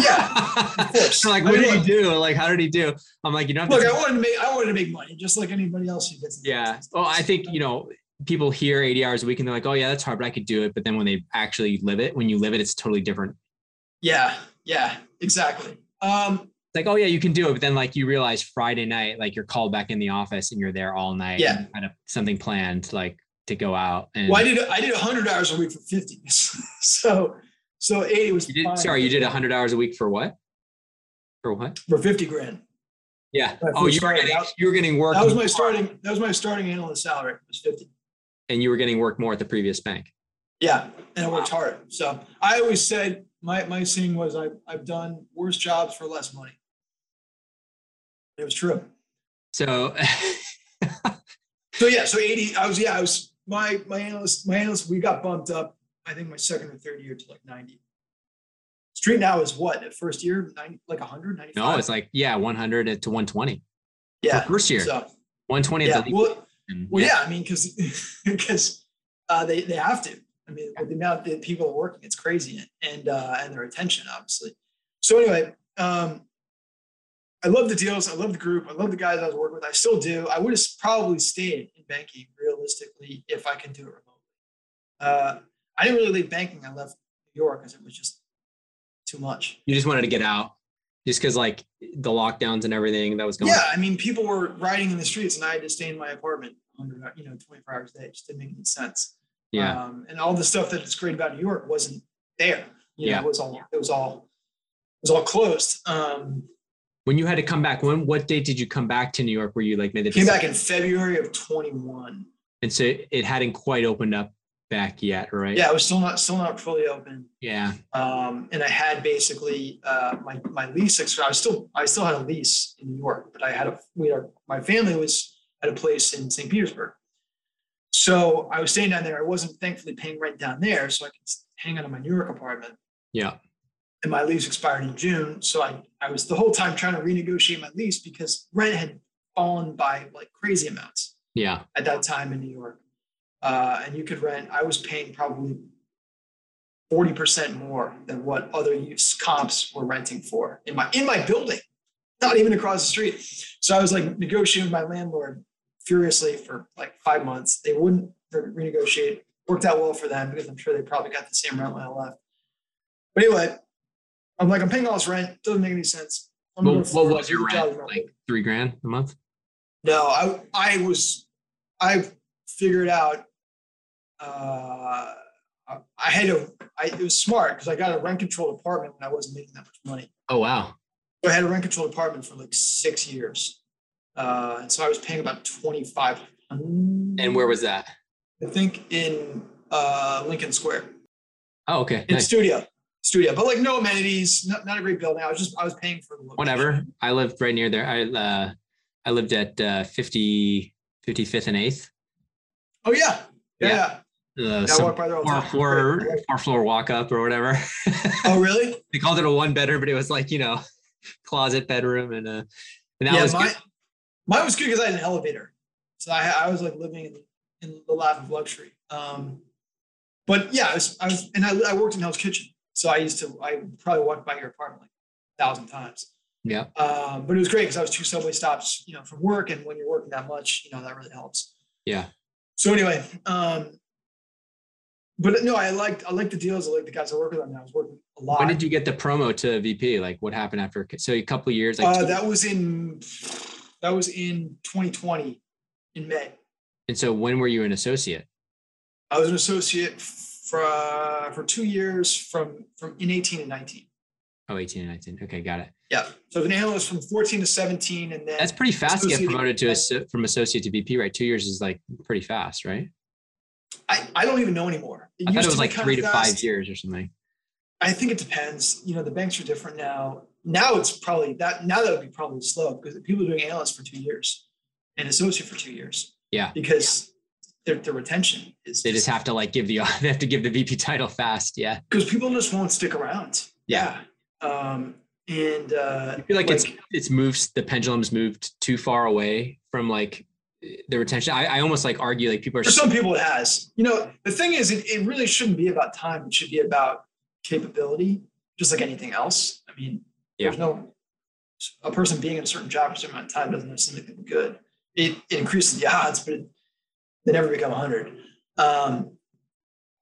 Yeah, of course. like, what I did he do? Like, how did he do? I'm like, you know, look, I wanted to make, I wanted to make money just like anybody else who gets. Yeah. Well, I think you know, people hear 80 hours a week and they're like, oh yeah, that's hard, but I could do it. But then when they actually live it, when you live it, it's totally different. Yeah. Yeah. Exactly. Um, like, oh yeah, you can do it, but then like you realize Friday night, like you're called back in the office and you're there all night. Yeah. Kind of something planned, like to go out. And well, I did I did hundred hours a week for fifty, so so eighty was. You did, sorry, you did hundred hours a week for what? For what? For fifty grand. Yeah. Oh, you were getting you were getting work. That was my starting. That was my starting analyst salary. It was fifty. And you were getting work more at the previous bank. Yeah, and I worked hard. So I always said my my saying was I I've done worse jobs for less money. It was true. So. so yeah, so eighty. I was yeah I was my my analyst my analyst we got bumped up I think my second or third year to like 90. Street now is what at first year 90 like 100 No, it's like yeah 100 to 120. Yeah, For first year so, 120. Yeah, well, well, yeah. I mean because because uh, they they have to. I mean with the amount that people are working, it's crazy and uh, and their attention obviously. So anyway, um, I love the deals. I love the group. I love the guys I was working with. I still do. I would have probably stayed in banking realistically if I can do it remotely. Uh, I didn't really leave banking. I left New York because it was just too much. You just wanted to get out, just because like the lockdowns and everything that was going. Yeah, on. I mean, people were riding in the streets, and I had to stay in my apartment under you know 24 hours a day. It just didn't make any sense. Yeah. Um, and all the stuff that is great about New York wasn't there. You know, Yeah. it was all it was all it was all closed. Um, When you had to come back, when what date did you come back to New York where you like made the came decision? back in February of 21. And so it hadn't quite opened up back yet, right? Yeah, it was still not still not fully open. Yeah. Um, and I had basically uh, my my lease. I was still I still had a lease in New York, but I had a we had my family was at a place in St. Petersburg. So I was staying down there. I wasn't thankfully paying rent down there, so I could hang out in my New York apartment. Yeah. And my lease expired in June, so I I was the whole time trying to renegotiate my lease because rent had fallen by like crazy amounts Yeah. at that time in New York. Uh, and you could rent, I was paying probably 40% more than what other use comps were renting for in my in my building, not even across the street. So I was like negotiating with my landlord furiously for like five months. They wouldn't renegotiate. Worked out well for them because I'm sure they probably got the same rent when I left. But anyway, I'm like, I'm paying all this rent. Doesn't make any sense. I'm What, what was your rent? Like three grand a month? No, I I was I figured out uh I had a I it was smart because I got a rent controlled apartment when I wasn't making that much money. Oh wow. So I had a rent controlled apartment for like six years. Uh and so I was paying about 25 And where was that? I think in uh Lincoln Square. Oh, okay. In Nice. studio. Studio. But like no amenities, not, not a great building. I was just I was paying for the location. Whatever. I lived right near there. I uh I lived at uh 50 55th and 8th. Oh yeah. Yeah. Yeah. Uh, I some by there all the four floor four floor walk up or whatever. Oh really? they called it a one bedroom, but it was like, you know, closet bedroom and uh and that yeah, was mine, good. Mine was good because I had an elevator, so I, I was like living in, in the lap of luxury. Um, but yeah, I was, I was, and I, I worked in Hell's Kitchen, so I used to, I probably walked by your apartment like a thousand times. Yeah. Um, but it was great because I was two subway stops, you know, from work, and when you're working that much, you know, that really helps. Yeah. So anyway, um, but no, I liked, I liked the deals. I liked the guys I work with. I mean, I was working a lot. When did you get the promo to VP? Like what happened after so a couple of years like uh, that was in, that was in 2020 in May. and so when were you an associate? I was an associate for for two years from from in 18 and 19. Oh, 18 and 19. Okay, got it. Yeah. So I was an analyst from 14 to 17, and then That's pretty fast to get promoted to a, from associate to VP, right? Two years is like pretty fast, right? I, I don't even know anymore. I thought it was like three to fast. five years or something. I think it depends. You know, the banks are different now. Now it's probably that. Now that would be probably slow because people are doing analyst for two years and associate for two years. Yeah. Because their, their retention is They just have to like give the they have to give the VP title fast. Yeah. because people just won't stick around. Yeah. Um, and uh, I feel like, it's it's moved the pendulum's moved too far away from like the retention. I, I almost like argue like people are for some people it has you know the thing is it, it really shouldn't be about time it should be about capability just like anything else i mean there's no a person being in a certain job for a certain amount of time doesn't necessarily make good. It, it increases the odds but it, they never become 100 um,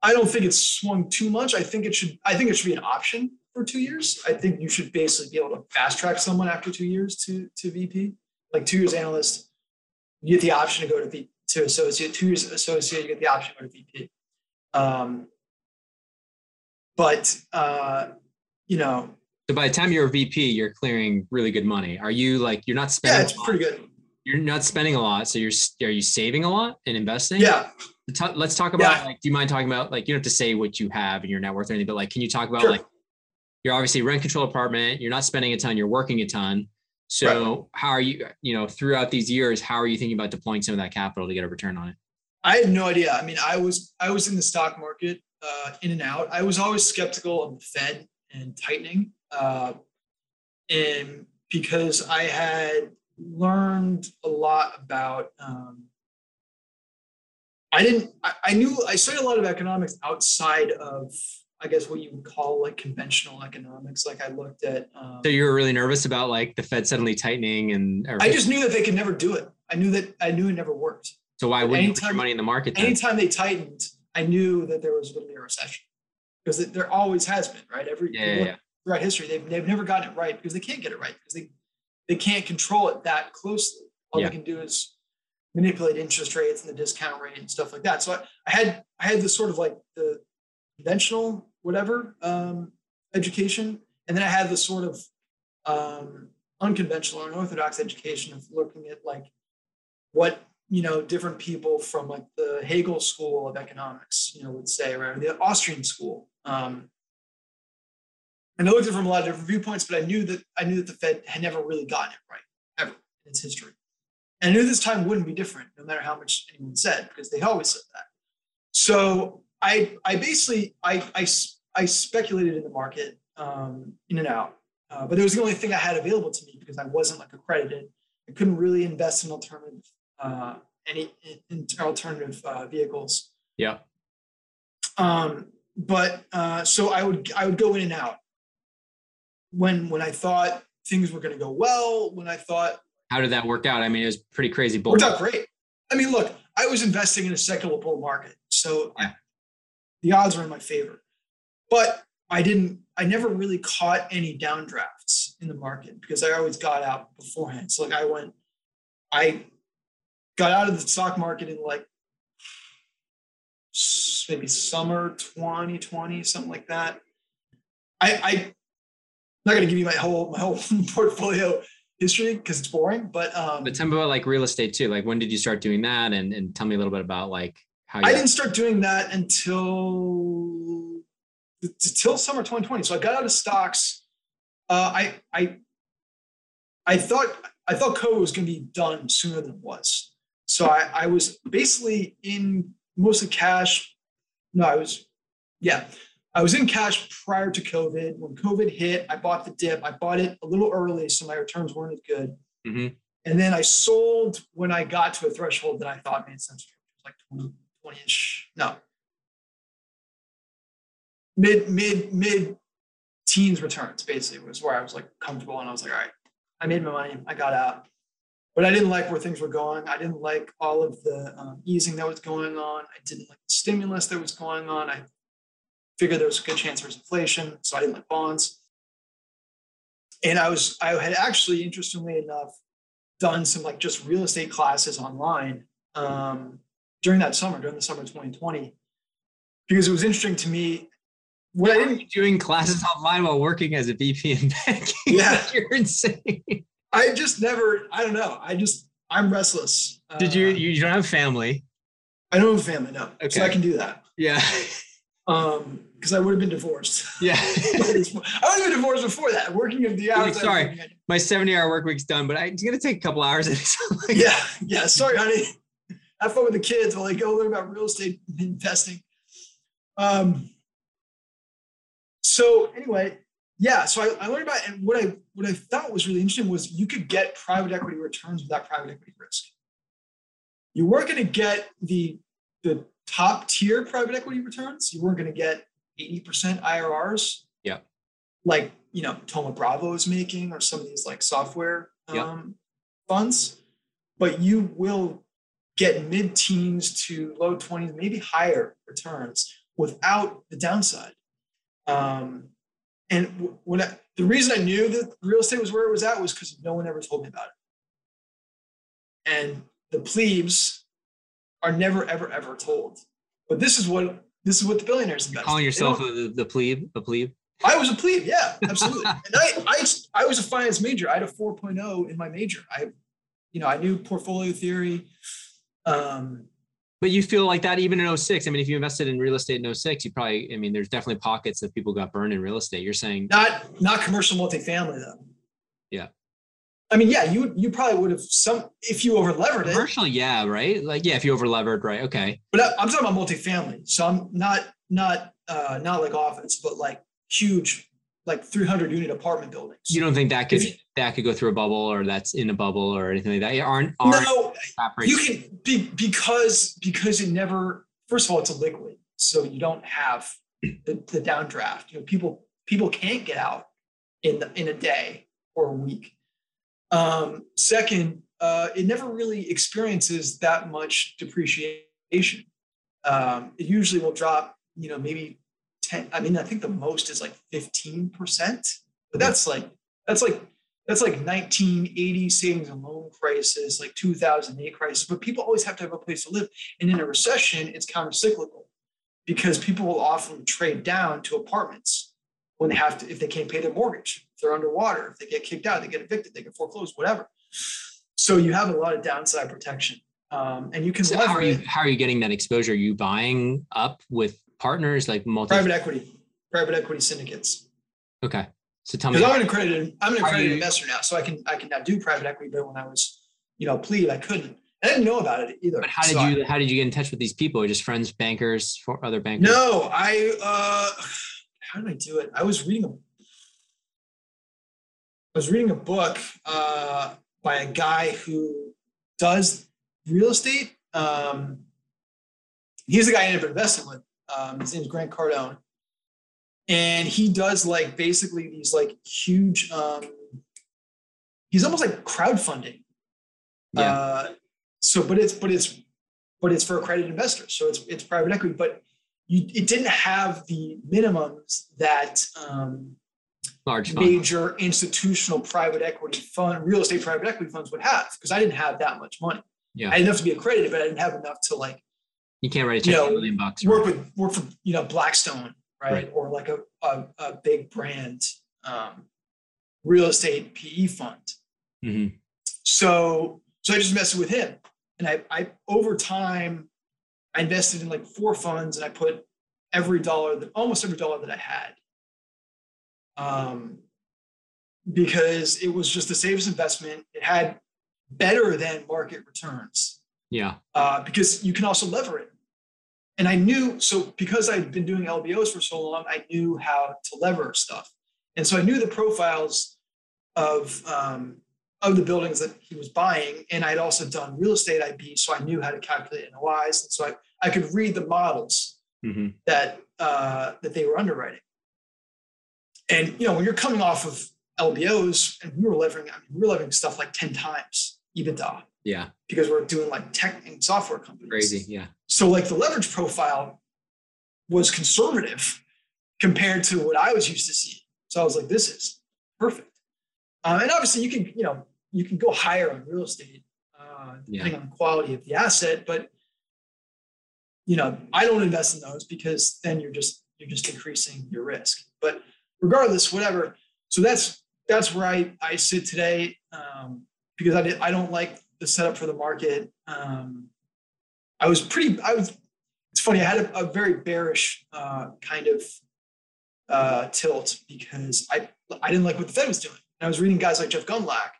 i don't think it's swung too much. I think it should i think it should be an option for two years. I think you should basically be able to fast track someone after two years to to vp like two years analyst you get the option to go to V to associate, two years associate, you get the option to go to VP. Um, but uh, you know, so by the time you're a VP, you're clearing really good money. Are you like you're not spending? yeah, it's a lot? pretty good. You're not spending a lot, so you're are you saving a lot and investing? Yeah, let's talk about Yeah. like do you mind talking about like you don't have to say what you have in your net worth or anything but like can you talk about Sure. like you're obviously rent control apartment you're not spending a ton you're working a ton so how are you you know throughout these years how are you thinking about deploying some of that capital to get a return on it I had no idea. I mean, I was I was in the stock market, uh, in and out. I was always skeptical of the Fed and tightening, uh, and because I had learned a lot about. Um, I didn't. I, I knew I studied a lot of economics outside of, I guess, what you would call like conventional economics. Like I looked at. Um, so you were really nervous about like the fed suddenly tightening and I just knew that they could never do it. I knew that I knew it never worked. so why wouldn't you put your money in the market then? anytime they tightened, I knew that there was going to be a recession because it- there always has been, right? Every Yeah, yeah, yeah. Throughout history, they've, they've never gotten it right because they can't get it right because they they can't control it that closely. All Yeah. they can do is manipulate interest rates and the discount rate and stuff like that. So I, I had I had this sort of like the conventional whatever um, education, and then I had the sort of um, unconventional or unorthodox education of looking at like what you know different people from like the Hegel school of economics, you know, would say, or the Austrian school. Um, and I looked at it from a lot of different viewpoints, but I knew that I knew that the Fed had never really gotten it right ever in its history. And I knew this time wouldn't be different, no matter how much anyone said, because they always said that. So I, I basically, I, I, I speculated in the market um, in and out, uh, but it was the only thing I had available to me because I wasn't like accredited. I couldn't really invest in alternative, uh, any in, in alternative uh, vehicles. Yeah. Um, but uh, so I would, I would go in and out when, when I thought things were going to go well, when I thought how did that work out? I mean, it was pretty crazy bull. Worked out great. I mean, look, I was investing in a secular bull market, so yeah. I, the odds were in my favor. But I didn't. I never really caught any downdrafts in the market because I always got out beforehand. So like I went, I got out of the stock market in like maybe summer 2020, something like that. I, I not going to give you my whole my whole portfolio history because it's boring. But um, but tell me about like real estate too. Like when did you start doing that? And and tell me a little bit about like how. I didn't start doing that until until summer 2020. So I got out of stocks. Uh, I I I thought I thought COVID was going to be done sooner than it was. So I, I was basically in mostly cash. No, I was yeah. I was in cash prior to COVID. When COVID hit, I bought the dip. I bought it a little early, so my returns weren't as good. Mm-hmm. And then I sold when I got to a threshold that I thought made sense. Like 20, 20-ish. No. Mid, mid, mid teens returns basically was where I was like comfortable. And I was like, all right, I made my money. I got out. But I didn't like where things were going. I didn't like all of the um, easing that was going on. I didn't like the stimulus that was going on. I figured there was a good chance there was inflation, so I didn't like bonds. And I was, I had actually, interestingly enough, done some like just real estate classes online um, during that summer, during the summer of 2020, because it was interesting to me. What I didn't doing classes online while working as a VP in banking. Yeah, you're insane. I just never. I don't know. I just I'm restless. Did you? Uh, you don't have family? I don't have family. No, okay. so I can do that. Yeah. Um, because I would have been divorced. Yeah. I would have been divorced before that, working in the hours. sorry, my 70 hour work week's done, but I, it's going to take a couple hours. like yeah. Yeah. Sorry, honey. Have fun with the kids while I go learn about real estate investing. Um, so anyway, yeah. So I, I learned about, and what I, what I thought was really interesting was you could get private equity returns without private equity risk. You weren't going to get the, the top tier private equity returns. You weren't going to get 80% IRRs. Yeah. Like, you know, Thoma Bravo is making or some of these like software um, funds, but you will get mid teens to low 20s, maybe higher returns without the downside. Um, and when I, the reason I knew that real estate was where it was at was because no one ever told me about it. And the plebes are never, ever, ever told. But this is what this is what the billionaires invest. Calling yourself the, the plebe, a plebe. I was a plebe, yeah, absolutely. and I, I, I was a finance major. I had a 4.0 in my major. I, you know, I knew portfolio theory. Um, but you feel like that even in 06. I mean, if you invested in real estate in 06, you probably, I mean, there's definitely pockets that people got burned in real estate. You're saying not not commercial multifamily though. Yeah. I mean, yeah, you you probably would have some if you over levered it. Commercial, yeah, right. Like, yeah, if you over levered, right? Okay. But I, am talking about multifamily, so I'm not not uh, not like office, but like huge, like 300 unit apartment buildings. You don't think that could you, that could go through a bubble, or that's in a bubble, or anything like that? Aren't, aren't no, you can be because because it never. First of all, it's a liquid, so you don't have the, the downdraft. You know, people people can't get out in the, in a day or a week um, second, uh, it never really experiences that much depreciation. Um, it usually will drop, you know, maybe 10. I mean, I think the most is like 15%, but that's like, that's like that's like 1980 savings and loan crisis, like 2008 crisis. But people always have to have a place to live. And in a recession, it's countercyclical because people will often trade down to apartments when they have to, if they can't pay their mortgage, if they're underwater, if they get kicked out, they get evicted, they get foreclosed, whatever. So you have a lot of downside protection. Um, and you can so how are you how are you getting that exposure? Are you buying up with partners like multi private equity, private equity syndicates. Okay. So tell me. Because I'm an accredited, I'm an accredited investor now, so I can I can now do private equity. But when I was, you know, plebe, I couldn't. I didn't know about it either. But how did so you I, how did you get in touch with these people? Just friends, bankers, for other bankers? No, I. uh How did I do it? I was reading a. I was reading a book uh, by a guy who does real estate. Um, he's the guy I ended up investing with. Um, his is Grant Cardone and he does like basically these like huge um he's almost like crowdfunding yeah. uh so but it's but it's but it's for accredited investors so it's it's private equity but you it didn't have the minimums that um large major institutional private equity fund real estate private equity funds would have because i didn't have that much money yeah i had enough to be accredited but i didn't have enough to like you can't write a check you know, million bucks work with work for you know blackstone right? right. Or like a, a, a big brand um, real estate PE fund. Mm-hmm. So, so I just invested with him. And I, I, over time, I invested in like four funds and I put every dollar that almost every dollar that I had. Um, because it was just the safest investment. It had better than market returns. Yeah. Uh, because you can also lever it and I knew so because I'd been doing LBOs for so long, I knew how to lever stuff, and so I knew the profiles of um, of the buildings that he was buying, and I'd also done real estate IB, so I knew how to calculate NOIs, and so I, I could read the models mm-hmm. that uh, that they were underwriting. And you know, when you're coming off of LBOs, and we were levering, I mean, we were levering stuff like ten times EBITDA. Yeah. Because we're doing like tech and software companies. Crazy. Yeah. So like the leverage profile was conservative compared to what I was used to seeing. So I was like, this is perfect. Uh, and obviously you can, you know, you can go higher on real estate uh, depending yeah. on the quality of the asset, but you know, I don't invest in those because then you're just you're just increasing your risk. But regardless, whatever. So that's that's where I I sit today um, because I did, I don't like the setup for the market. Um, I was pretty. I was. It's funny. I had a, a very bearish uh, kind of uh, tilt because I I didn't like what the Fed was doing. And I was reading guys like Jeff Gundlach,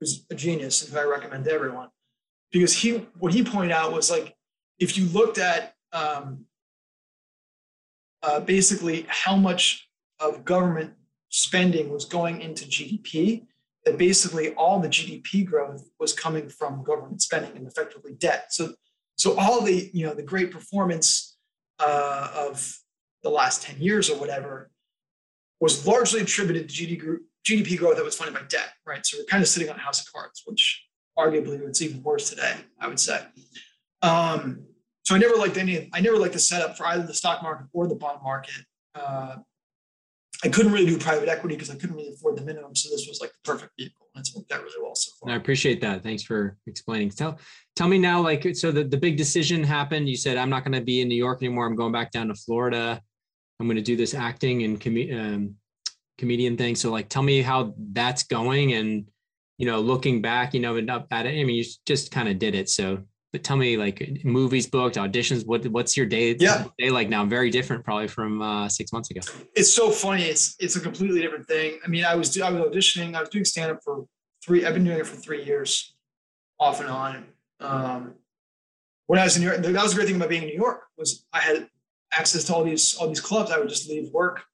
who's a genius and who I recommend to everyone, because he what he pointed out was like if you looked at um, uh, basically how much of government spending was going into GDP, that basically all the GDP growth was coming from government spending and effectively debt. So, so all the you know the great performance uh, of the last ten years or whatever was largely attributed to GDP growth that was funded by debt, right? So we're kind of sitting on a house of cards, which arguably it's even worse today, I would say. Um, so I never liked any. I never liked the setup for either the stock market or the bond market. Uh, I couldn't really do private equity because I couldn't really afford the minimum. So this was like the perfect vehicle. And it's worked out really well so far. I appreciate that. Thanks for explaining. Tell tell me now, like, so the, the big decision happened. You said, I'm not going to be in New York anymore. I'm going back down to Florida. I'm going to do this acting and com- um, comedian thing. So like, tell me how that's going. And, you know, looking back, you know, and up at it, I mean, you just kind of did it. So but tell me like movies booked auditions what what's your day yeah. day like now? Very different probably from uh, six months ago. It's so funny. It's it's a completely different thing. I mean i was i was auditioning i was doing stand-up for three i've been doing it for three years off and on. Um, when i was in new york that was the great thing about being in new york was i had access to all these all these clubs. I would just leave work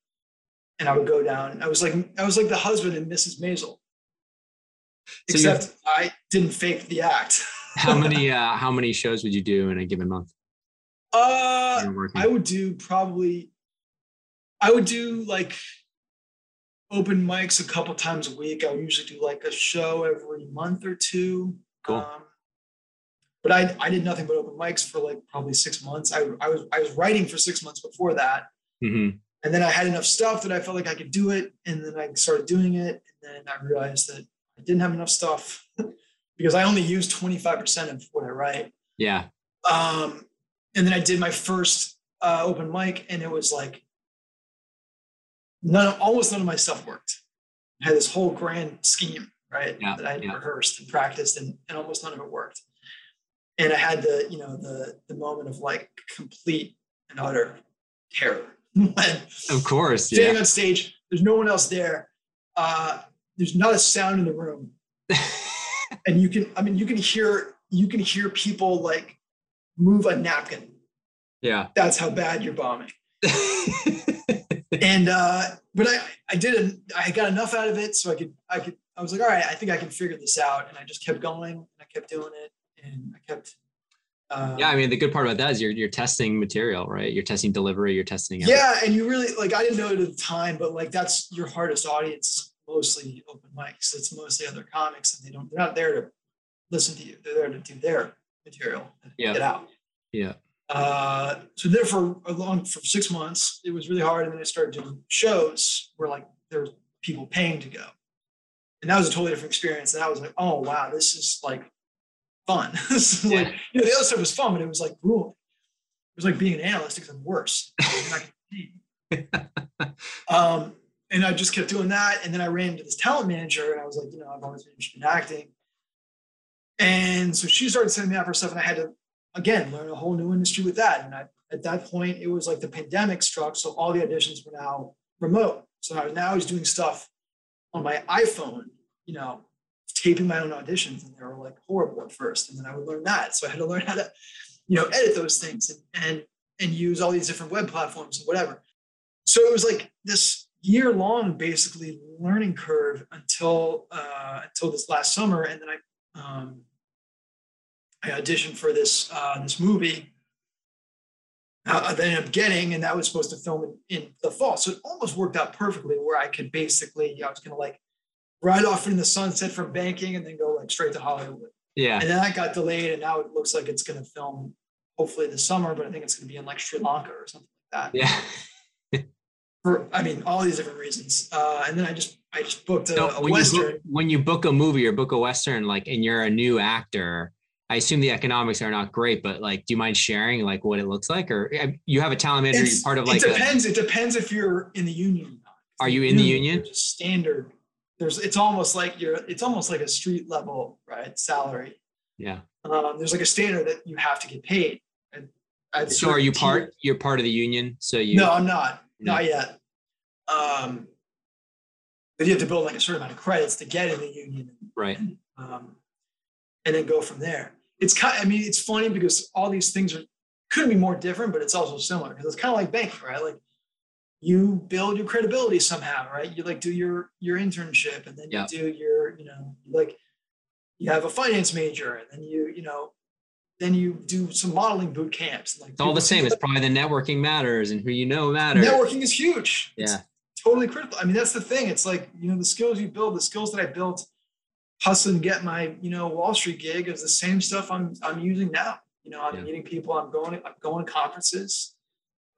and i would go down. I was like i was like the husband in mrs maisel. Except i didn't fake the act how many uh, how many shows would you do in a given month? Uh, I would do probably. I would do like open mics a couple times a week. I would usually do like a show every month or two. Cool. Um, but I, I did nothing but open mics for like probably six months. I, I was I was writing for six months before that. Mm-hmm. And then I had enough stuff that I felt like I could do it. And then I started doing it. And then I realized that I didn't have enough stuff because I only use 25% of what I write. Yeah. Um, and then I did my first uh, open mic, and it was like none, of, almost none of my stuff worked. I had this whole grand scheme, right, Yeah, that I yeah. rehearsed and practiced, and, and almost none of it worked. And I had the, you know, the the moment of like complete and utter terror Of course. standing Yeah. on stage. There's no one else there. Uh, there's not a sound in the room and you can i mean you can hear you can hear people like move a napkin yeah. that's how bad you're bombing and uh but i i did i got enough out of it so i could i could i was like all right i think i can figure this out and i just kept going and i kept doing it and i kept uh, yeah. I mean, the good part about that is you're you're testing material, right? You're testing delivery. You're testing. yeah and you really like i didn't know it at the time but like that's your hardest audience mostly open mics it's mostly other comics and they don't they're not there to listen to you they're there to do their material and Yeah. get out Yeah. Uh, so there for a long for six months, it was really hard, and then I started doing shows where like there was people paying to go, and that was a totally different experience. And I was like, oh wow, this is like fun. This is like you know the other stuff was fun, but it was like grueling. It was like being an analyst, except worse. You're not getting paid. um, and I just kept doing that, and then I ran into this talent manager, and I was like, you know, I've always been interested in acting. And so she started sending me out for stuff, and I had to again learn a whole new industry with that. And I, at that point, it was like the pandemic struck, so all the auditions were now remote. So I, now I was doing stuff on my iPhone, you know, taping my own auditions, and they were like horrible at first. And then I would learn that, so I had to learn how to, you know, edit those things and and and use all these different web platforms and whatever. So it was like this year long, basically learning curve until uh, until this last summer, and then I. Um, I auditioned for this uh, this movie uh, that I ended up getting, and that was supposed to film in, in the fall. So it almost worked out perfectly, where I could basically yeah I was going to like ride off in the sunset from banking and then go like straight to Hollywood. Yeah. And then that got delayed, and now it looks like it's going to film hopefully this summer, but I think it's going to be in like Sri Lanka or something like that. Yeah. For I mean, all these different reasons. Uh, and then I just I just booked a, So a when you, western. book, when you book a movie or book a western, like, and you're a new actor, I assume the economics are not great. But like, do you mind sharing like what it looks like, or uh, you have a talent manager? It's- You're part of like, it a, depends. it depends if you're in the union. Are you in the union? A standard. There's. It's almost like you're. It's almost like a street level, right? Salary. yeah. Um, there's like a standard that you have to get paid. And So are you part? You're part of the union. So you. No, I'm not. No. Not yet. Um, but you have to build like a certain amount of credits to get in the union. Right. um, and then go from there. It's kind. I mean, it's funny because all these things are couldn't be more different, but it's also similar because it's kind of like banking, right? Like you build your credibility somehow, right? You like do your your internship, and then Yeah. you do your, you know, like you have a finance major, and then you, you know, then you do some modeling boot camps. Like It's all the same. It's probably the networking matters and who you know matters. networking is huge. It's Yeah. totally critical. I mean, that's the thing. It's like, you know, the skills you build, the skills that I built hustling to get my, you know, Wall Street gig is the same stuff I'm I'm using now. You know, I'm Yeah. meeting people, I'm going, I'm going to conferences,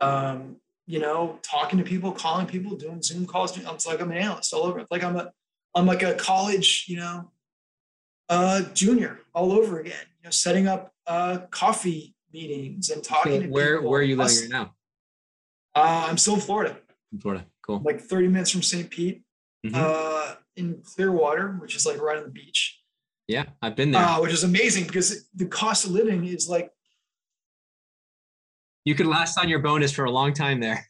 um, you know, talking to people, calling people, doing Zoom calls. It's like I'm an analyst all over. It's like I'm a I'm like a college, you know, uh junior all over again, you know, setting up uh coffee meetings and talking So to where people. where are you living right now? Uh, I'm still in Florida In Florida. Cool. like 30 minutes from St. Pete, Mhm. uh, in Clearwater, which is like right on the beach, yeah, I've been there. uh, which is amazing because the cost of living is like you could last on your bonus for a long time there.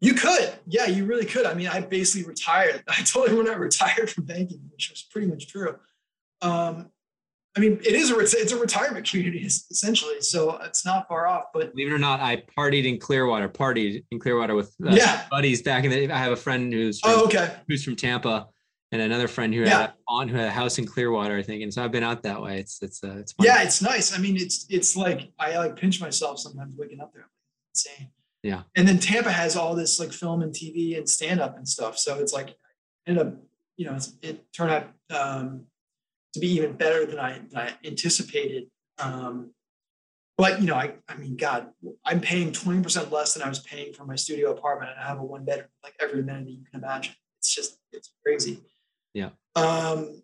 you could, yeah, you really could. I mean, I basically retired. I told everyone I retired from banking, which was pretty much true. Um, I mean, it is a it's a retirement community essentially, so it's not far off. But Believe it or not, I partied in Clearwater. Partied in Clearwater with uh, Yeah. buddies back in the. I have a friend who's from, oh, okay, who's from Tampa, and another friend who Yeah. had on who had a house in Clearwater, I think. And so I've been out that way. It's it's uh, it's fun. yeah, it's nice. I mean, it's it's like I like pinch myself sometimes waking up there. It's insane. Yeah. And then Tampa has all this like film and TV and stand up and stuff. So it's like ended up, you know, it's, it turned out um, to be even better than I, than I anticipated. Um, but you know, I, I mean, God, I'm paying 20% less than I was paying for my studio apartment and I have a one bedroom, like every amenity you can imagine. It's just, it's crazy. Yeah. Um,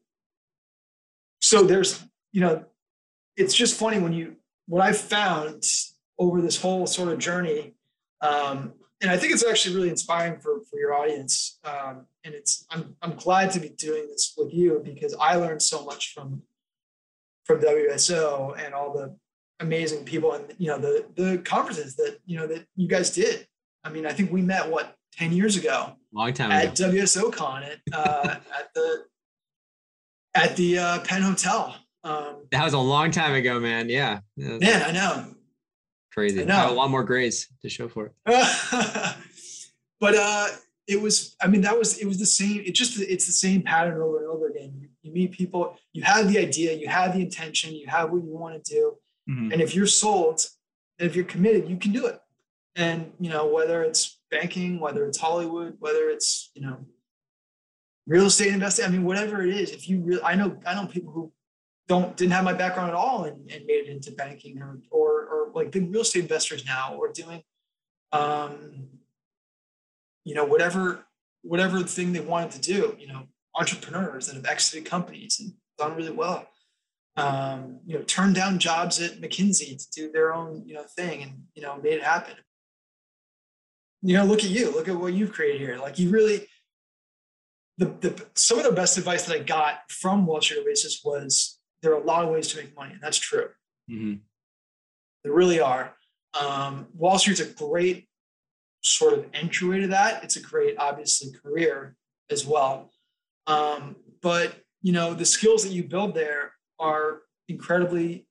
so there's, you know, it's just funny when you, what I've found over this whole sort of journey, um, and I think it's actually really inspiring for, for your audience. Um, and it's, I'm, I'm glad to be doing this with you because I learned so much from, from WSO and all the amazing people and you know the the conferences that you know that you guys did. I mean, I think we met what ten years ago. Long time at ago. WSO Con at uh, at the at the uh, Penn Hotel. Um, that was a long time ago, man. Yeah. Man, I know. Crazy. I know. I have a lot more grades to show for it. but uh, it was. I mean, that was. It was the same. It just. It's the same pattern over and over again. You, you meet people. You have the idea. You have the intention. You have what you want to do Mm-hmm. And if you're sold, if you're committed, you can do it. And you know, whether it's banking, whether it's Hollywood, whether it's, you know, real estate investing, I mean, whatever it is, if you really I know I know people who don't didn't have my background at all and, and made it into banking or or or like big real estate investors now or doing um you know whatever whatever thing they wanted to do you know entrepreneurs that have exited companies and done really well um, you know, turned down jobs at McKinsey to do their own, you know, thing and, you know, made it happen. You know, look at you, look at what you've created here. Like you really, the, the some of the best advice that I got from Wall Street Oasis was there are a lot of ways to make money, and that's true. Mm-hmm. There really are. Um, Wall Street's a great sort of entryway to that. It's a great, obviously, career as well. Um, but you know, the skills that you build there are incredibly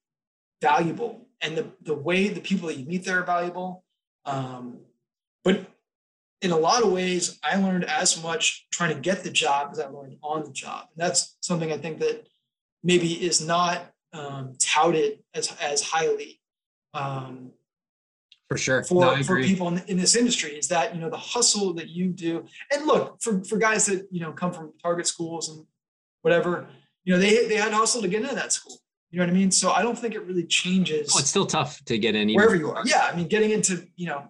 valuable and the, the way the people that you meet there are valuable um, but in a lot of ways i learned as much trying to get the job as i learned on the job and that's something i think that maybe is not um, touted as, as highly um, for sure for, no, for people in, in, this industry is that you know the hustle that you do and look for, for guys that you know come from target schools and whatever you know, they they had hustle to get into that school. You know what I mean? So I don't think it really changes. Oh, it's still tough to get in wherever you are. Yeah, I mean, getting into you know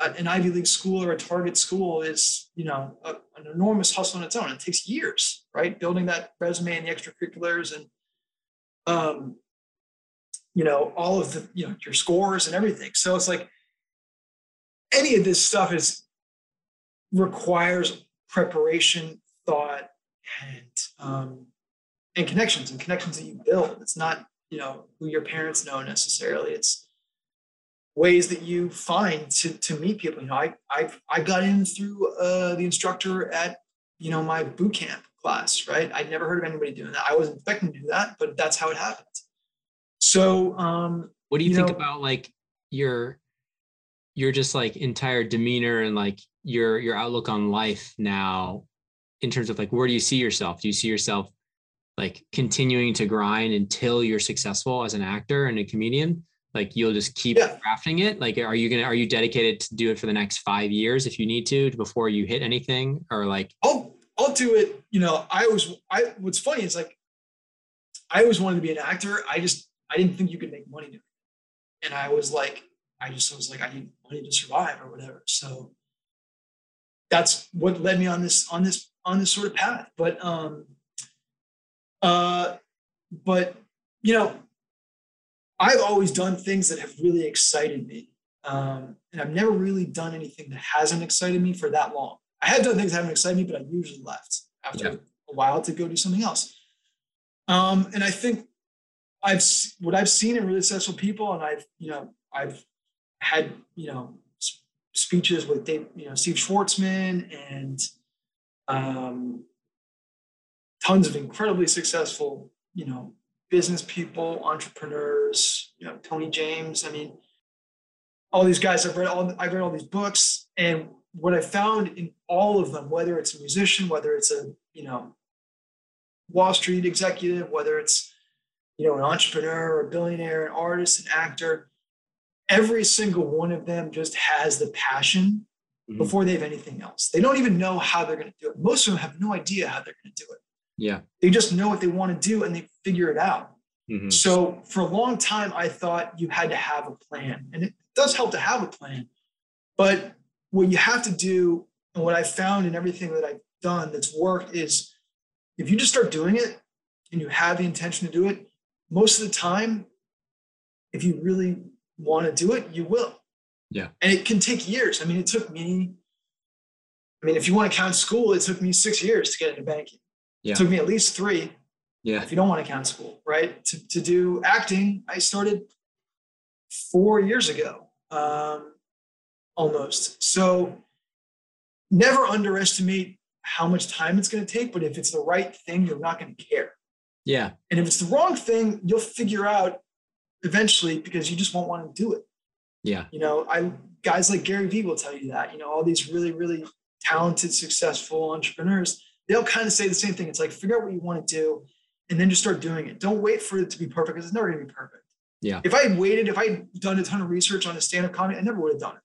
an Ivy League school or a target school is you know a, an enormous hustle on its own. It takes years, right? Building that resume and the extracurriculars and um, you know all of the you know your scores and everything. So it's like any of this stuff is requires preparation, thought, and um, and connections and connections that you build. It's not, you know, who your parents know necessarily. It's ways that you find to, to meet people. You know, I, I, I got in through uh, the instructor at, you know, my boot camp class, right? I'd never heard of anybody doing that. I wasn't expecting to do that, but that's how it happened. So, um, what do you, you think know, about like your, your just like entire demeanor and like your, your outlook on life now in terms of like, where do you see yourself? Do you see yourself like continuing to grind until you're successful as an actor and a comedian like you'll just keep yeah. crafting it? Like are you gonna are you dedicated to do it for the next five years if you need to before you hit anything? Or like i'll i'll do it you know i was i what's funny is like i always wanted to be an actor. I just i didn't think you could make money doing it. And i was like i just was like i need money to survive or whatever. So that's what led me on this on this on this sort of path. But um uh, but you know, I've always done things that have really excited me, um, and I've never really done anything that hasn't excited me for that long. I have done things that haven't excited me, but I usually left after yeah. a while to go do something else. Um, and I think I've what I've seen in really successful people, and I've you know I've had you know speeches with Dave, you know Steve Schwarzman and um, tons of incredibly successful, you know, business people, entrepreneurs, you know, Tony James. I mean, all these guys, I've read all, I've read all these books. And what I found in all of them, whether it's a musician, whether it's a, you know, Wall Street executive, whether it's, you know, an entrepreneur or a billionaire, an artist, an actor, every single one of them just has the passion mm-hmm. before they have anything else. They don't even know how they're going to do it. Most of them have no idea how they're going to do it. Yeah. They just know what they want to do and they figure it out. Mm-hmm. So for a long time, I thought you had to have a plan, and it does help to have a plan. But what you have to do, and what I found in everything that I've done that's worked, is if you just start doing it and you have the intention to do it, most of the time, if you really want to do it, you will. Yeah. And it can take years. I mean, it took me, I mean, if you want to count school, it took me six years to get into banking. Yeah. It took me at least three. Yeah. If you don't want to count school, right? To, to do acting, I started four years ago, um, almost. So never underestimate how much time it's going to take, but if it's the right thing, you're not going to care. Yeah. And if it's the wrong thing, you'll figure out eventually because you just won't want to do it. Yeah. You know, I guys like Gary Vee will tell you that. You know, all these really, really talented, successful entrepreneurs, they'll kind of say the same thing. It's like figure out what you want to do and then just start doing it. Don't wait for it to be perfect because it's never gonna be perfect. Yeah. If I had waited, if I had done a ton of research on a stand-up comedy, I never would have done it.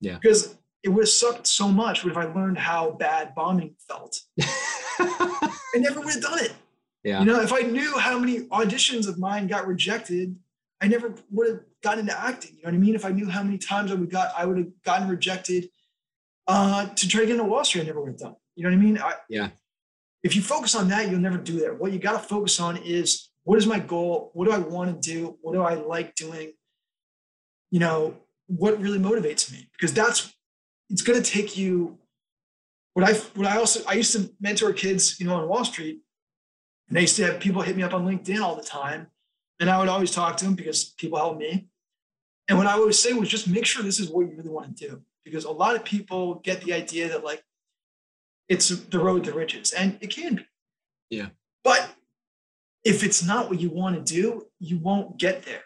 Yeah. Because it would have sucked so much. If I learned how bad bombing felt? I never would have done it. Yeah. You know, if I knew how many auditions of mine got rejected, I never would have gotten into acting. You know what I mean? If I knew how many times I would got, I would have gotten rejected uh, to try to get into Wall Street. I never would have done. You know what I mean? I, yeah. If you focus on that, you'll never do that. What you got to focus on is what is my goal? What do I want to do? What do I like doing? You know, what really motivates me? Because that's it's going to take you. What I what I also I used to mentor kids, you know, on Wall Street, and I used to have people hit me up on LinkedIn all the time and I would always talk to them because people help me. And what I would say was just make sure this is what you really want to do. Because a lot of people get the idea that like it's the road to riches, and it can be. Yeah. But if it's not what you want to do, you won't get there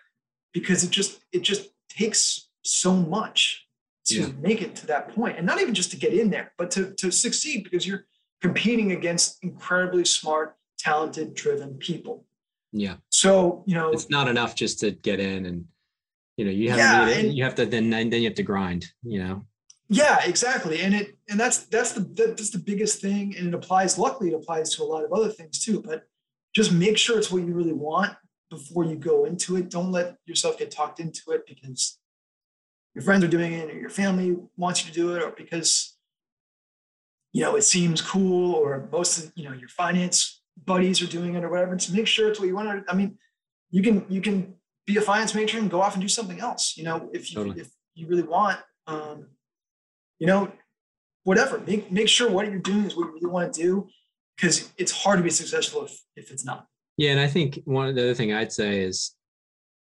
because it just it just takes so much to yeah. make it to that. And not even just to get in there, but to, to succeed because you're competing against incredibly smart, talented, driven people. Yeah. So, you know, it's not enough just to get in and, you know, you have, yeah, to, and, you have to, then, then you have to grind, you know? Yeah, exactly. And it, and that's, that's the, that's the biggest thing. And it applies, luckily it applies to a lot of other things too, but just make sure it's what you really want before you go into it. Don't let yourself get talked into it because your friends are doing it or your family wants you to do it or because, you know, it seems cool or most of, you know, your finance buddies are doing it or whatever to make sure it's what you want to i mean you can you can be a finance major and go off and do something else you know if you totally. if you really want um you know whatever make make sure what you're doing is what you really want to do because it's hard to be successful if if it's not yeah and i think one of the other thing i'd say is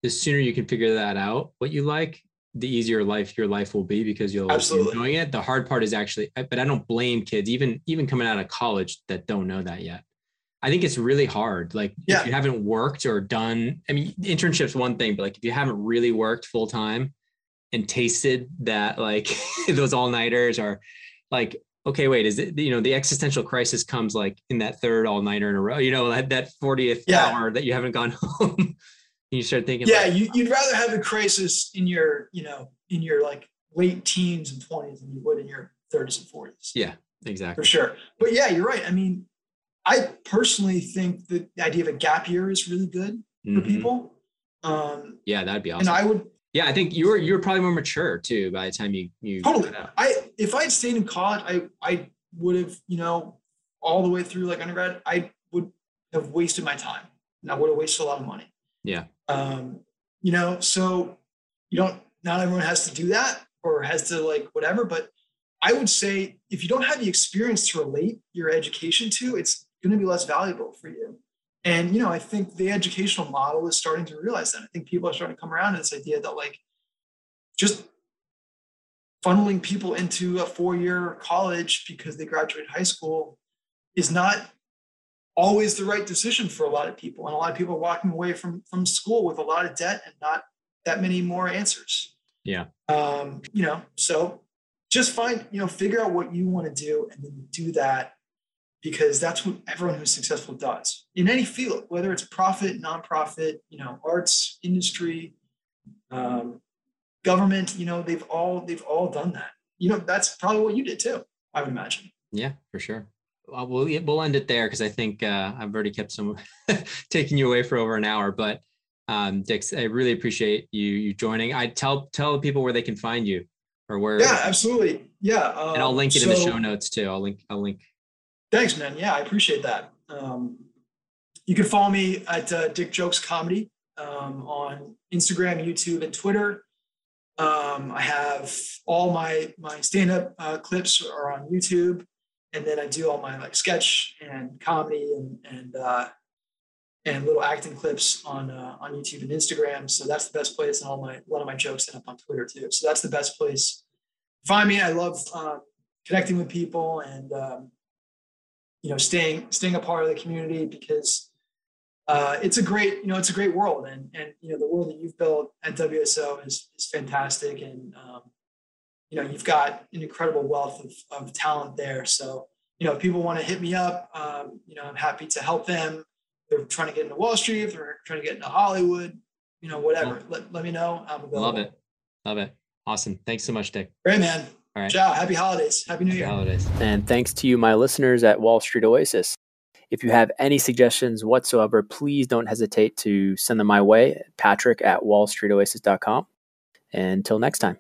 the sooner you can figure that out what you like the easier life your life will be because you'll Absolutely. be enjoying it the hard part is actually but i don't blame kids even even coming out of college that don't know that yet I think it's really hard. Like yeah. if you haven't worked or done, I mean, internship's one thing, but like if you haven't really worked full time and tasted that, like those all nighters are like, okay, wait, is it, you know, the existential crisis comes like in that third all nighter in a row, you know, that, that 40th yeah. hour that you haven't gone home. And you start thinking, yeah, like, you, you'd rather have a crisis in your, you know, in your like late teens and 20s than you would in your 30s and 40s. Yeah, exactly. For sure. But yeah, you're right. I mean, I personally think that the idea of a gap year is really good mm-hmm. for people. Um, yeah, that'd be awesome. And I would. Yeah, I think you were you were probably more mature too by the time you you totally. I if I had stayed in college, I I would have you know all the way through like undergrad, I would have wasted my time and I would have wasted a lot of money. Yeah. Um, you know, so you don't. Not everyone has to do that or has to like whatever, but I would say if you don't have the experience to relate your education to, it's going to be less valuable for you. And you know, I think the educational model is starting to realize that. I think people are starting to come around to this idea that like just funneling people into a four-year college because they graduated high school is not always the right decision for a lot of people. And a lot of people are walking away from from school with a lot of debt and not that many more answers. Yeah. Um, you know, so just find, you know, figure out what you want to do and then do that because that's what everyone who's successful does in any field, whether it's profit, nonprofit, you know, arts, industry, um, government. You know, they've all they've all done that. You know, that's probably what you did too. I would imagine. Yeah, for sure. Well, we'll we'll end it there because I think uh, I've already kept some taking you away for over an hour. But Um, Dix, I really appreciate you you joining. I tell tell people where they can find you or where. Yeah, absolutely. Yeah, um, and I'll link it so, in the show notes too. I'll link. I'll link. Thanks, man. Yeah, I appreciate that. Um, you can follow me at uh, Dick Jokes Comedy um, on Instagram, YouTube, and Twitter. Um, I have all my my stand up uh, clips are on YouTube, and then I do all my like sketch and comedy and and uh, and little acting clips on uh, on YouTube and Instagram. So that's the best place, and all my a lot of my jokes end up on Twitter too. So that's the best place. Find me. I love uh, connecting with people and um, you know staying staying a part of the community because uh, it's a great you know it's a great world and and you know the world that you've built at WSO is is fantastic and um, you know you've got an incredible wealth of, of talent there. So you know if people want to hit me up, um, you know I'm happy to help them they're trying to get into Wall Street, if they're trying to get into Hollywood, you know, whatever. Let, let me know. I'm available. Love it. Love it. Awesome. Thanks so much, Dick. Great, man. All right. Ciao. Happy holidays. Happy New Happy Year. Holidays. And thanks to you, my listeners at Wall Street Oasis. If you have any suggestions whatsoever, please don't hesitate to send them my way, patrick at wallstreetoasis.com. Until next time.